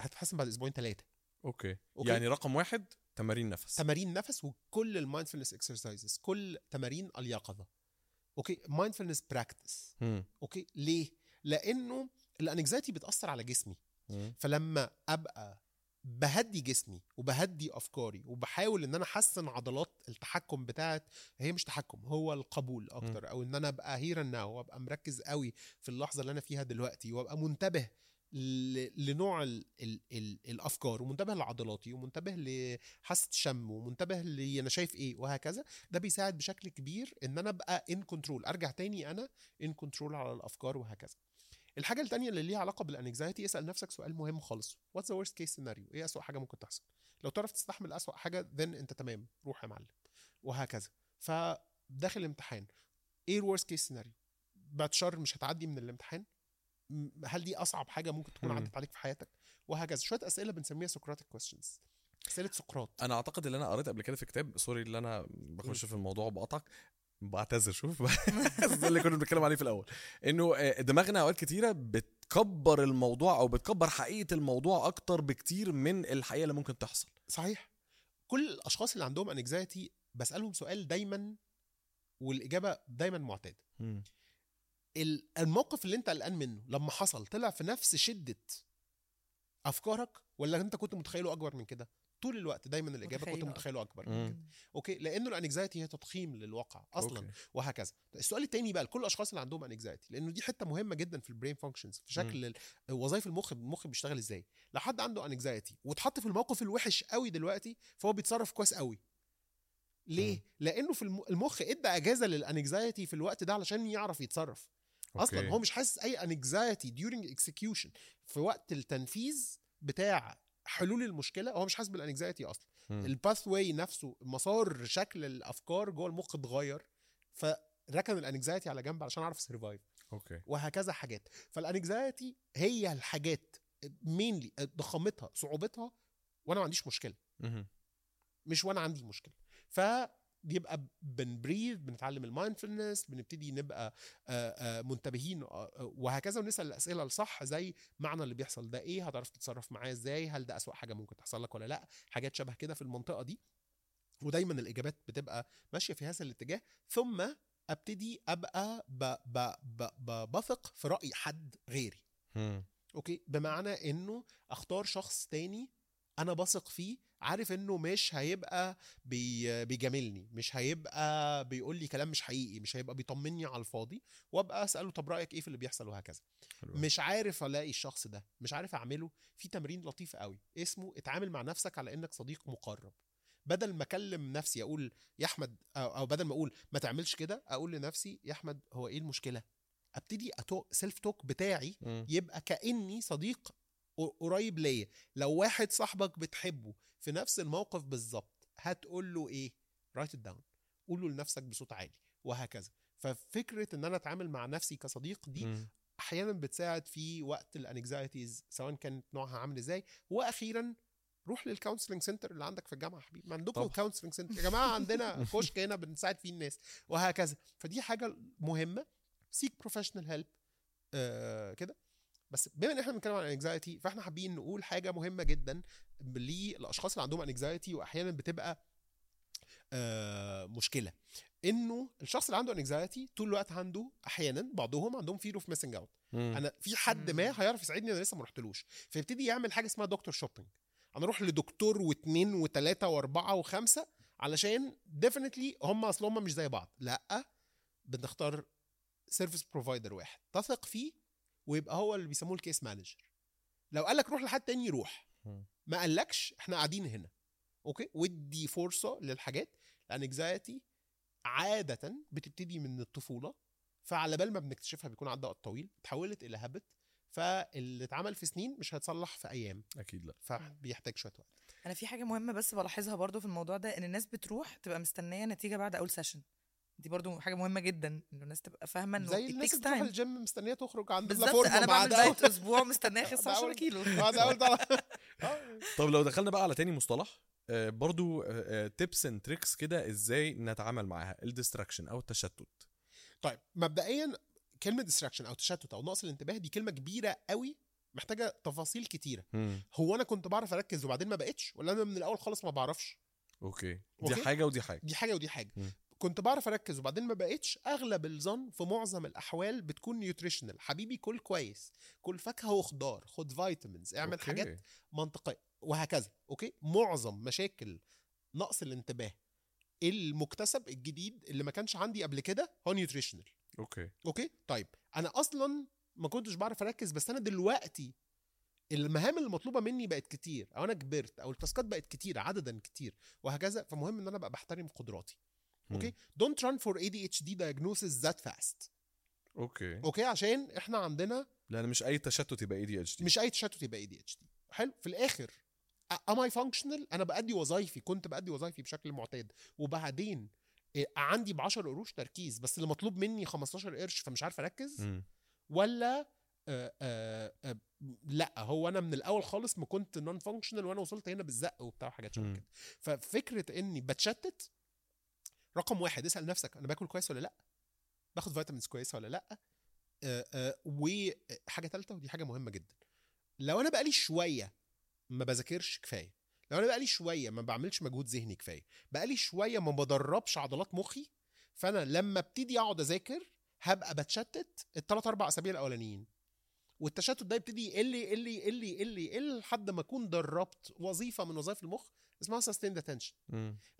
هتتحسن بعد أسبوعين ثلاثة okay. okay. يعني رقم واحد تمارين نفس. تمارين نفس وكل ال mindfulness exercises كل تمارين اليقظة. okay؟ mindfulness practice. okay؟ ليه؟ لأنه ال anxiety بتأثر على جسمي. مم. فلما أبقى بهدي جسمي وبهدي أفكاري وبحاول إن أنا أحسن عضلات التحكم بتاعت هي مش تحكم هو القبول أكتر أو إن أنا أبقى here now وأبقى مركز قوي في اللحظة اللي أنا فيها دلوقتي وأبقى منتبه لنوع ال ال ال الأفكار ومنتبه لعضلاتي ومنتبه لحاسة الشم ومنتبه ل أنا شايف إيه وهكذا. ده بيساعد بشكل كبير إن أنا أبقى in control أرجع تاني أنا in control على الأفكار وهكذا. الحاجة التانية اللي ليها علاقة بال anxiety اسأل نفسك سؤال مهم خالص. what's the worst case scenario إيه أسوأ حاجة ممكن تحصل؟ لو تعرف تستحمل أسوأ حاجة then أنت تمام. روح يا معلم. وهكذا. فداخل الامتحان. إيه ال worst case scenario بعد شهر مش هتعدي من الامتحان؟ هل دي أصعب حاجة ممكن تكون. عدت عليك في حياتك؟ وهكذا. شوية أسئلة بنسميها Socratic questions أسئلة سقراط. أنا أعتقد اللي أنا قريت قبل كده في كتاب سوري اللي أنا بخش في الموضوع وبقطعك. بعتذر شوف. ده اللي كنا بنتكلم عليه في الأول. إنه آه، دماغنا أوقات كتيرة بتكبر الموضوع أو بتكبر حقيقة الموضوع أكتر بكتير من الحقيقة اللي ممكن تحصل. صحيح. كل الأشخاص اللي عندهم انكزايتي بسألهم سؤال دايما والإجابة دايما معتادة. ال- الموقف اللي أنت قلقان منه لما حصل طلع في نفس شدة أفكارك ولا أنت كنت متخيله أكبر من كده؟ طول الوقت دايما الإجابة كنت متخيلة. أكبر. مم. من كده okay؟ لأنه ال anxiety هي تضخيم للواقع أصلا okay. وهكذا. السؤال التاني بقى لكل الأشخاص اللي عندهم anxiety لأنه دي حتة مهمة جدا في ال brain functions في شكل وظائف المخ المخ بيشتغل إزاي. لو حد عنده anxiety واتحط في الموقف الوحش قوي دلوقتي فهو بيتصرف كويس قوي. ليه؟ مم. لأنه في الم- المخ إدى أجازة لل anxiety في الوقت ده علشان يعرف يتصرف. أصلا okay. هو مش حاسس أي anxiety during execution. في وقت التنفيذ بتاع حلول المشكلة هو مش حاسس بال anxiety أصلا. ال pathway نفسه مسار شكل الأفكار جوه المخ اتغير فركن ال anxiety على جنب علشان أعرف survive okay. وهكذا حاجات. فال anxiety هي الحاجات mainly ضخامتها صعوبتها وأنا ما عنديش مشكلة. مش وأنا عندي مشكلة. ف بيبقى بن breathe بنتعلم ال mindfulness بنبتدي نبقى آه، آه، منتبهين آه، وهكذا ونسأل الأسئلة الصح زي معنى اللي بيحصل ده إيه هتعرف تتصرف معاه إزاي هل ده أسوأ حاجة ممكن تحصل لك ولا لأ حاجات شبه كده في المنطقة دي. ودايما الإجابات بتبقى ماشية في هذا الاتجاه. ثم أبتدي أبقى ب ب ب ب بثق في رأي حد غيري. okay؟ بمعنى إنه أختار شخص تاني أنا بثق فيه عارف انه مش هيبقى بي بيجاملني مش هيبقى بيقول لي كلام مش حقيقي مش هيبقى بيطمني على الفاضي وأبقى أسأله طب رأيك إيه في اللي بيحصل وهكذا حلو. مش عارف ألاقي الشخص ده مش عارف أعمله في تمرين لطيف قوي اسمه اتعامل مع نفسك على إنك صديق مقرب بدل ما أكلم نفسي أقول يا أحمد أو, بدل ما أقول ما تعملش كده أقول لنفسي يا أحمد هو إيه المشكلة أبتدي self talk بتاعي مم. يبقى كأني صديق قريب ليا. لو واحد صاحبك بتحبه في نفس الموقف بالظبط هتقول له إيه؟ write down قول له لنفسك بصوت عالي وهكذا. ففكرة إن أنا أتعامل مع نفسي كصديق دي مم. أحيانا بتساعد في وقت ال anxieties سواء كانت نوعها عامل إزاي. وأخيرا روح لل counseling center اللي عندك في الجامعة حبيبي. ما عندكم. counseling center يا جماعة عندنا كشك هنا بنساعد فيه الناس وهكذا. فدي حاجة مهمة. seek professional help آه كده. بس بما إن إحنا بنتكلم عن anxiety فإحنا حابين نقول حاجة مهمة جدا للاشخاص اللي عندهم anxiety واحيانا بتبقى آه مشكلة. إنه الشخص اللي عنده anxiety طول الوقت عنده أحيانا بعضهم عندهم fear of missing out. أنا في حد. ما هيعرف يساعدني أنا لسه ما رحتلوش. فيبتدي يعمل حاجة اسمها doctor shopping أنا أروح لدكتور واثنين وثلاثه وأربعة وخمسة علشان definitely هم أصل هم مش زي بعض. لأ بنختار service provider واحد. تثق فيه ويبقى هو اللي بيسموه ال case manager لو قال لك روح لحد تاني روح. ما قالكش إحنا قاعدين هنا. okay؟ ودي فرصة للحاجات لأن anxiety عادة بتبتدي من الطفولة فعلى بال ما بنكتشفها بيكون عدى وقت طويل اتحولت إلى habit فاللي اتعمل في سنين مش هيتصلح في أيام. أكيد لأ. فبيحتاج شوية وقت. أنا في حاجة مهمة بس بلاحظها برضو في الموضوع ده إن الناس بتروح تبقى مستنية نتيجة بعد أول session دي برضو حاجة مهمة جدا ان الناس تبقى فاهمة إنه زي الناس اللي بتروح. الجيم مستنية تخرج عند بالظبط أنا بعمل diet أسبوع مستنية اخس بعد 10 أول- كيلو. بعد أول آه. طب لو دخلنا بقى على تاني مصطلح آه، برضو tips and tricks كده إزاي نتعامل معاها ال distraction أو التشتت. طيب مبدئيا كلمة distraction أو تشتت أو نقص الانتباه دي كلمة كبيرة قوي محتاجة تفاصيل كتيرة. هو أنا كنت بعرف أركز وبعدين ما بقتش ولا أنا من الأول خالص ما بعرفش؟ okay. دي okay. حاجة ودي حاجة. دي حاجة ودي حاجة. مم. كنت بعرف أركز وبعدين ما بقتش أغلب الظن في معظم الأحوال بتكون nutritional حبيبي كل كويس كل فاكهة وخضار خد vitamins اعمل okay. حاجات منطقية وهكذا. okay؟ معظم مشاكل نقص الانتباه المكتسب الجديد اللي ما كانش عندي قبل كده هو nutritional okay. okay؟ طيب أنا أصلا ما كنتش بعرف أركز بس أنا دلوقتي المهام المطلوبة مني بقت كتير أو أنا كبرت أو التاسكات بقت كتير عددا كتير وهكذا. فمهم إن أنا أبقى بحترم قدراتي. okay don't run for ADHD diagnosis that fast. okay okay عشان إحنا عندنا لأن مش أي تشتت يبقى ADHD مش أي تشتت يبقى ADHD حلو؟ في الآخر am I functional أنا بأدي وظايفي كنت بأدي وظايفي بشكل معتاد. وبعدين إيه، عندي ب 10 قروش تركيز بس اللي مطلوب مني 15 قرش فمش عارف أركز؟ ولا آه آه آه لأ هو أنا من الأول خالص ما كنت non-functional وأنا وصلت هنا بالزق وبتاع حاجات شبه. كده. ففكرة إني بتشتت رقم واحد اسأل نفسك أنا باكل كويس ولا لأ؟ باخد vitamins كويسة ولا لأ؟ آه آه وحاجه ثالثه ودي حاجة مهمة جدا. لو أنا بقالي شوية ما بذاكرش كفاية لو أنا بقالي شوية ما بعملش مجهود ذهني كفاية بقالي شوية ما بدربش عضلات مخي فأنا لما ابتدي أقعد أذاكر هبقى بتشتت الثلاث أربع أسابيع الأولانيين. والتشتت ده يبتدي يقل يقل يقل يقل يقل لحد ما أكون دربت وظيفة من وظائف المخ اسمها sustained attention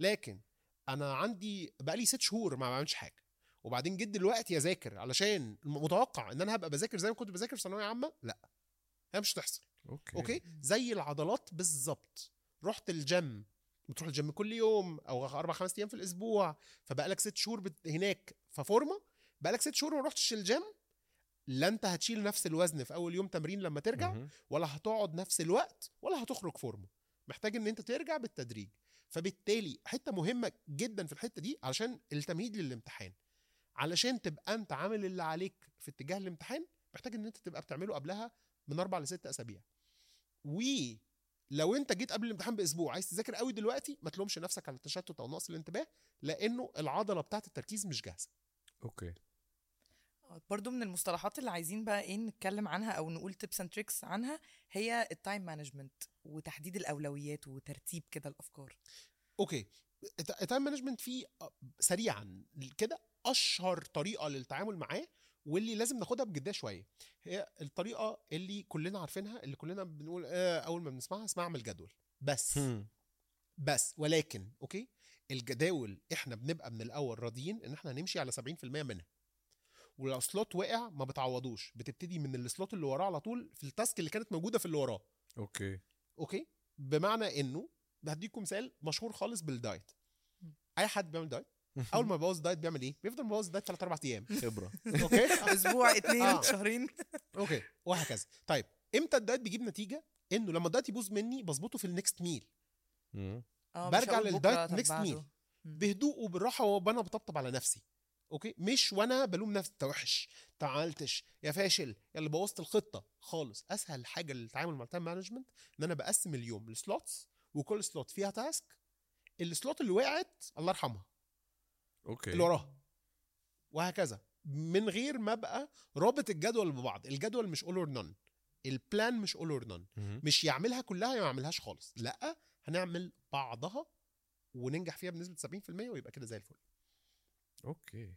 لكن أنا عندي بقالي ست شهور ما بعملش حاجة. وبعدين جيت دلوقتي أذاكر علشان متوقع إن أنا هبقى بذاكر زي ما كنت بذاكر في ثانوية عامة؟ لأ. هي مش هتحصل. okay. okay؟ زي العضلات بالظبط. رحت الجيم بتروح الجيم كل يوم أو أربع خمس أيام في الأسبوع. فبقالك ست شهور بت... هناك في فورمة. بقالك ست شهور ما رحتش الجيم لا أنت هتشيل نفس الوزن في أول يوم تمرين لما ترجع. ولا هتقعد نفس الوقت ولا هتخرج فورمة. محتاج إن أنت ترجع بالتدريج. فبالتالي حتة مهمة جدا في الحتة دي علشان التمهيد للامتحان. علشان تبقى أنت عامل اللي عليك في اتجاه الامتحان محتاج إن أنت تبقى بتعمله قبلها من أربع لست أسابيع. ولو أنت جيت قبل الامتحان بأسبوع عايز تذاكر قوي دلوقتي ما تلومش نفسك على التشتت أو نقص الانتباه لأنه العضلة بتاعت التركيز مش جاهزة. okay. برضو من المصطلحات اللي عايزين بقى إيه نتكلم عنها أو نقول tips and tricks عنها هي ال time management وتحديد الأولويات وترتيب كده الأفكار. okay. الت- ال time management فيه سريعا كده أشهر طريقة للتعامل معاه واللي لازم ناخدها بجدية شوية. هي الطريقة اللي كلنا عارفينها اللي كلنا بنقول آه أول ما بنسمعها اسمها أعمل جدول. بس. هم. بس. ولكن okay الجداول إحنا بنبقى من الأول راضيين إن إحنا هنمشي على 70% منها. ولو slot وقع ما بتعوضوش. بتبتدي من ال slot اللي وراه على طول في ال task اللي كانت موجودة في اللي وراه. okay. okay؟ بمعنى إنه هديكم مثال مشهور خالص بالدايت أي حد بيعمل دايت أول ما يبوظ دايت بيعمل إيه؟ بيفضل مبوظ دايت 3 4 أيام. خبرة. okay؟ أسبوع اتنين آه. شهرين. okay وهكذا. طيب إمتى الدايت بيجيب نتيجة؟ إنه لما الدايت يبوظ مني بظبطه في ال next meal. آه مش برجع للدايت بعده. meal. بهدوء وبالراحه وأنا بطبطب على نفسي. okay؟ مش وأنا بلوم نفسي انت وحش انت عملتش يا فاشل يا اللي بوظت الخطة. خالص. أسهل حاجة للتعامل مع ال time management إن أنا بقسم اليوم ل slots وكل slot فيها task ال slot اللي وقعت الله يرحمها. okay. اللي وراها. وهكذا. من غير ما أبقى رابط الجدول ببعض. الجدول مش all or none ال plan مش all or none. مش يعملها كلها يا ما يعملهاش خالص. لأ هنعمل بعضها وننجح فيها بنسبة 70% ويبقى كده زي الفل. okay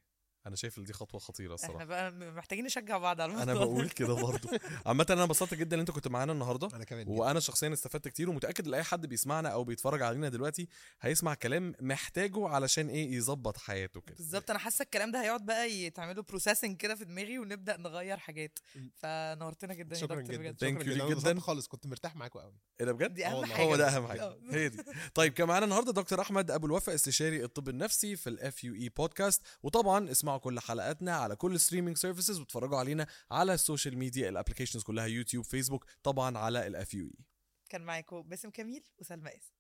أنا شايف إن دي خطوة خطيرة إحنا الصراحة. بقى محتاجين نشجع بعض على أنا الموضوع ده. بقول كده برضه. عامة أنا انبسطت جدا إن أنت كنت معانا النهارده. أنا كمان. وأنا شخصيا استفدت كتير ومتأكد إن أي حد بيسمعنا أو بيتفرج علينا دلوقتي هيسمع كلام محتاجه علشان إيه يظبط حياته كده. بالظبط. أنا حاسة الكلام ده هيقعد بقى يتعملوا processing كده في دماغي ونبدأ نغير حاجات. فنورتنا جدا يا شكرا دكتور جدا. شكرا you جدا. خالص كنت مرتاح معاكم قوي. إيه ده بجد؟ دي أهم. حاجة. هو ده. أهم حاجة. آه. هي دي. طيب كان معانا النهارده دكتور أحمد أبو الوفا استشاري الطب النفسي في ال FUE Podcast وطبعا اسمعوا كل حلقاتنا على كل streaming services واتفرجوا علينا على ال social media ال applications كلها يوتيوب فيسبوك طبعا على الاف اي كان معاكم باسم كميل وسلمى قاسم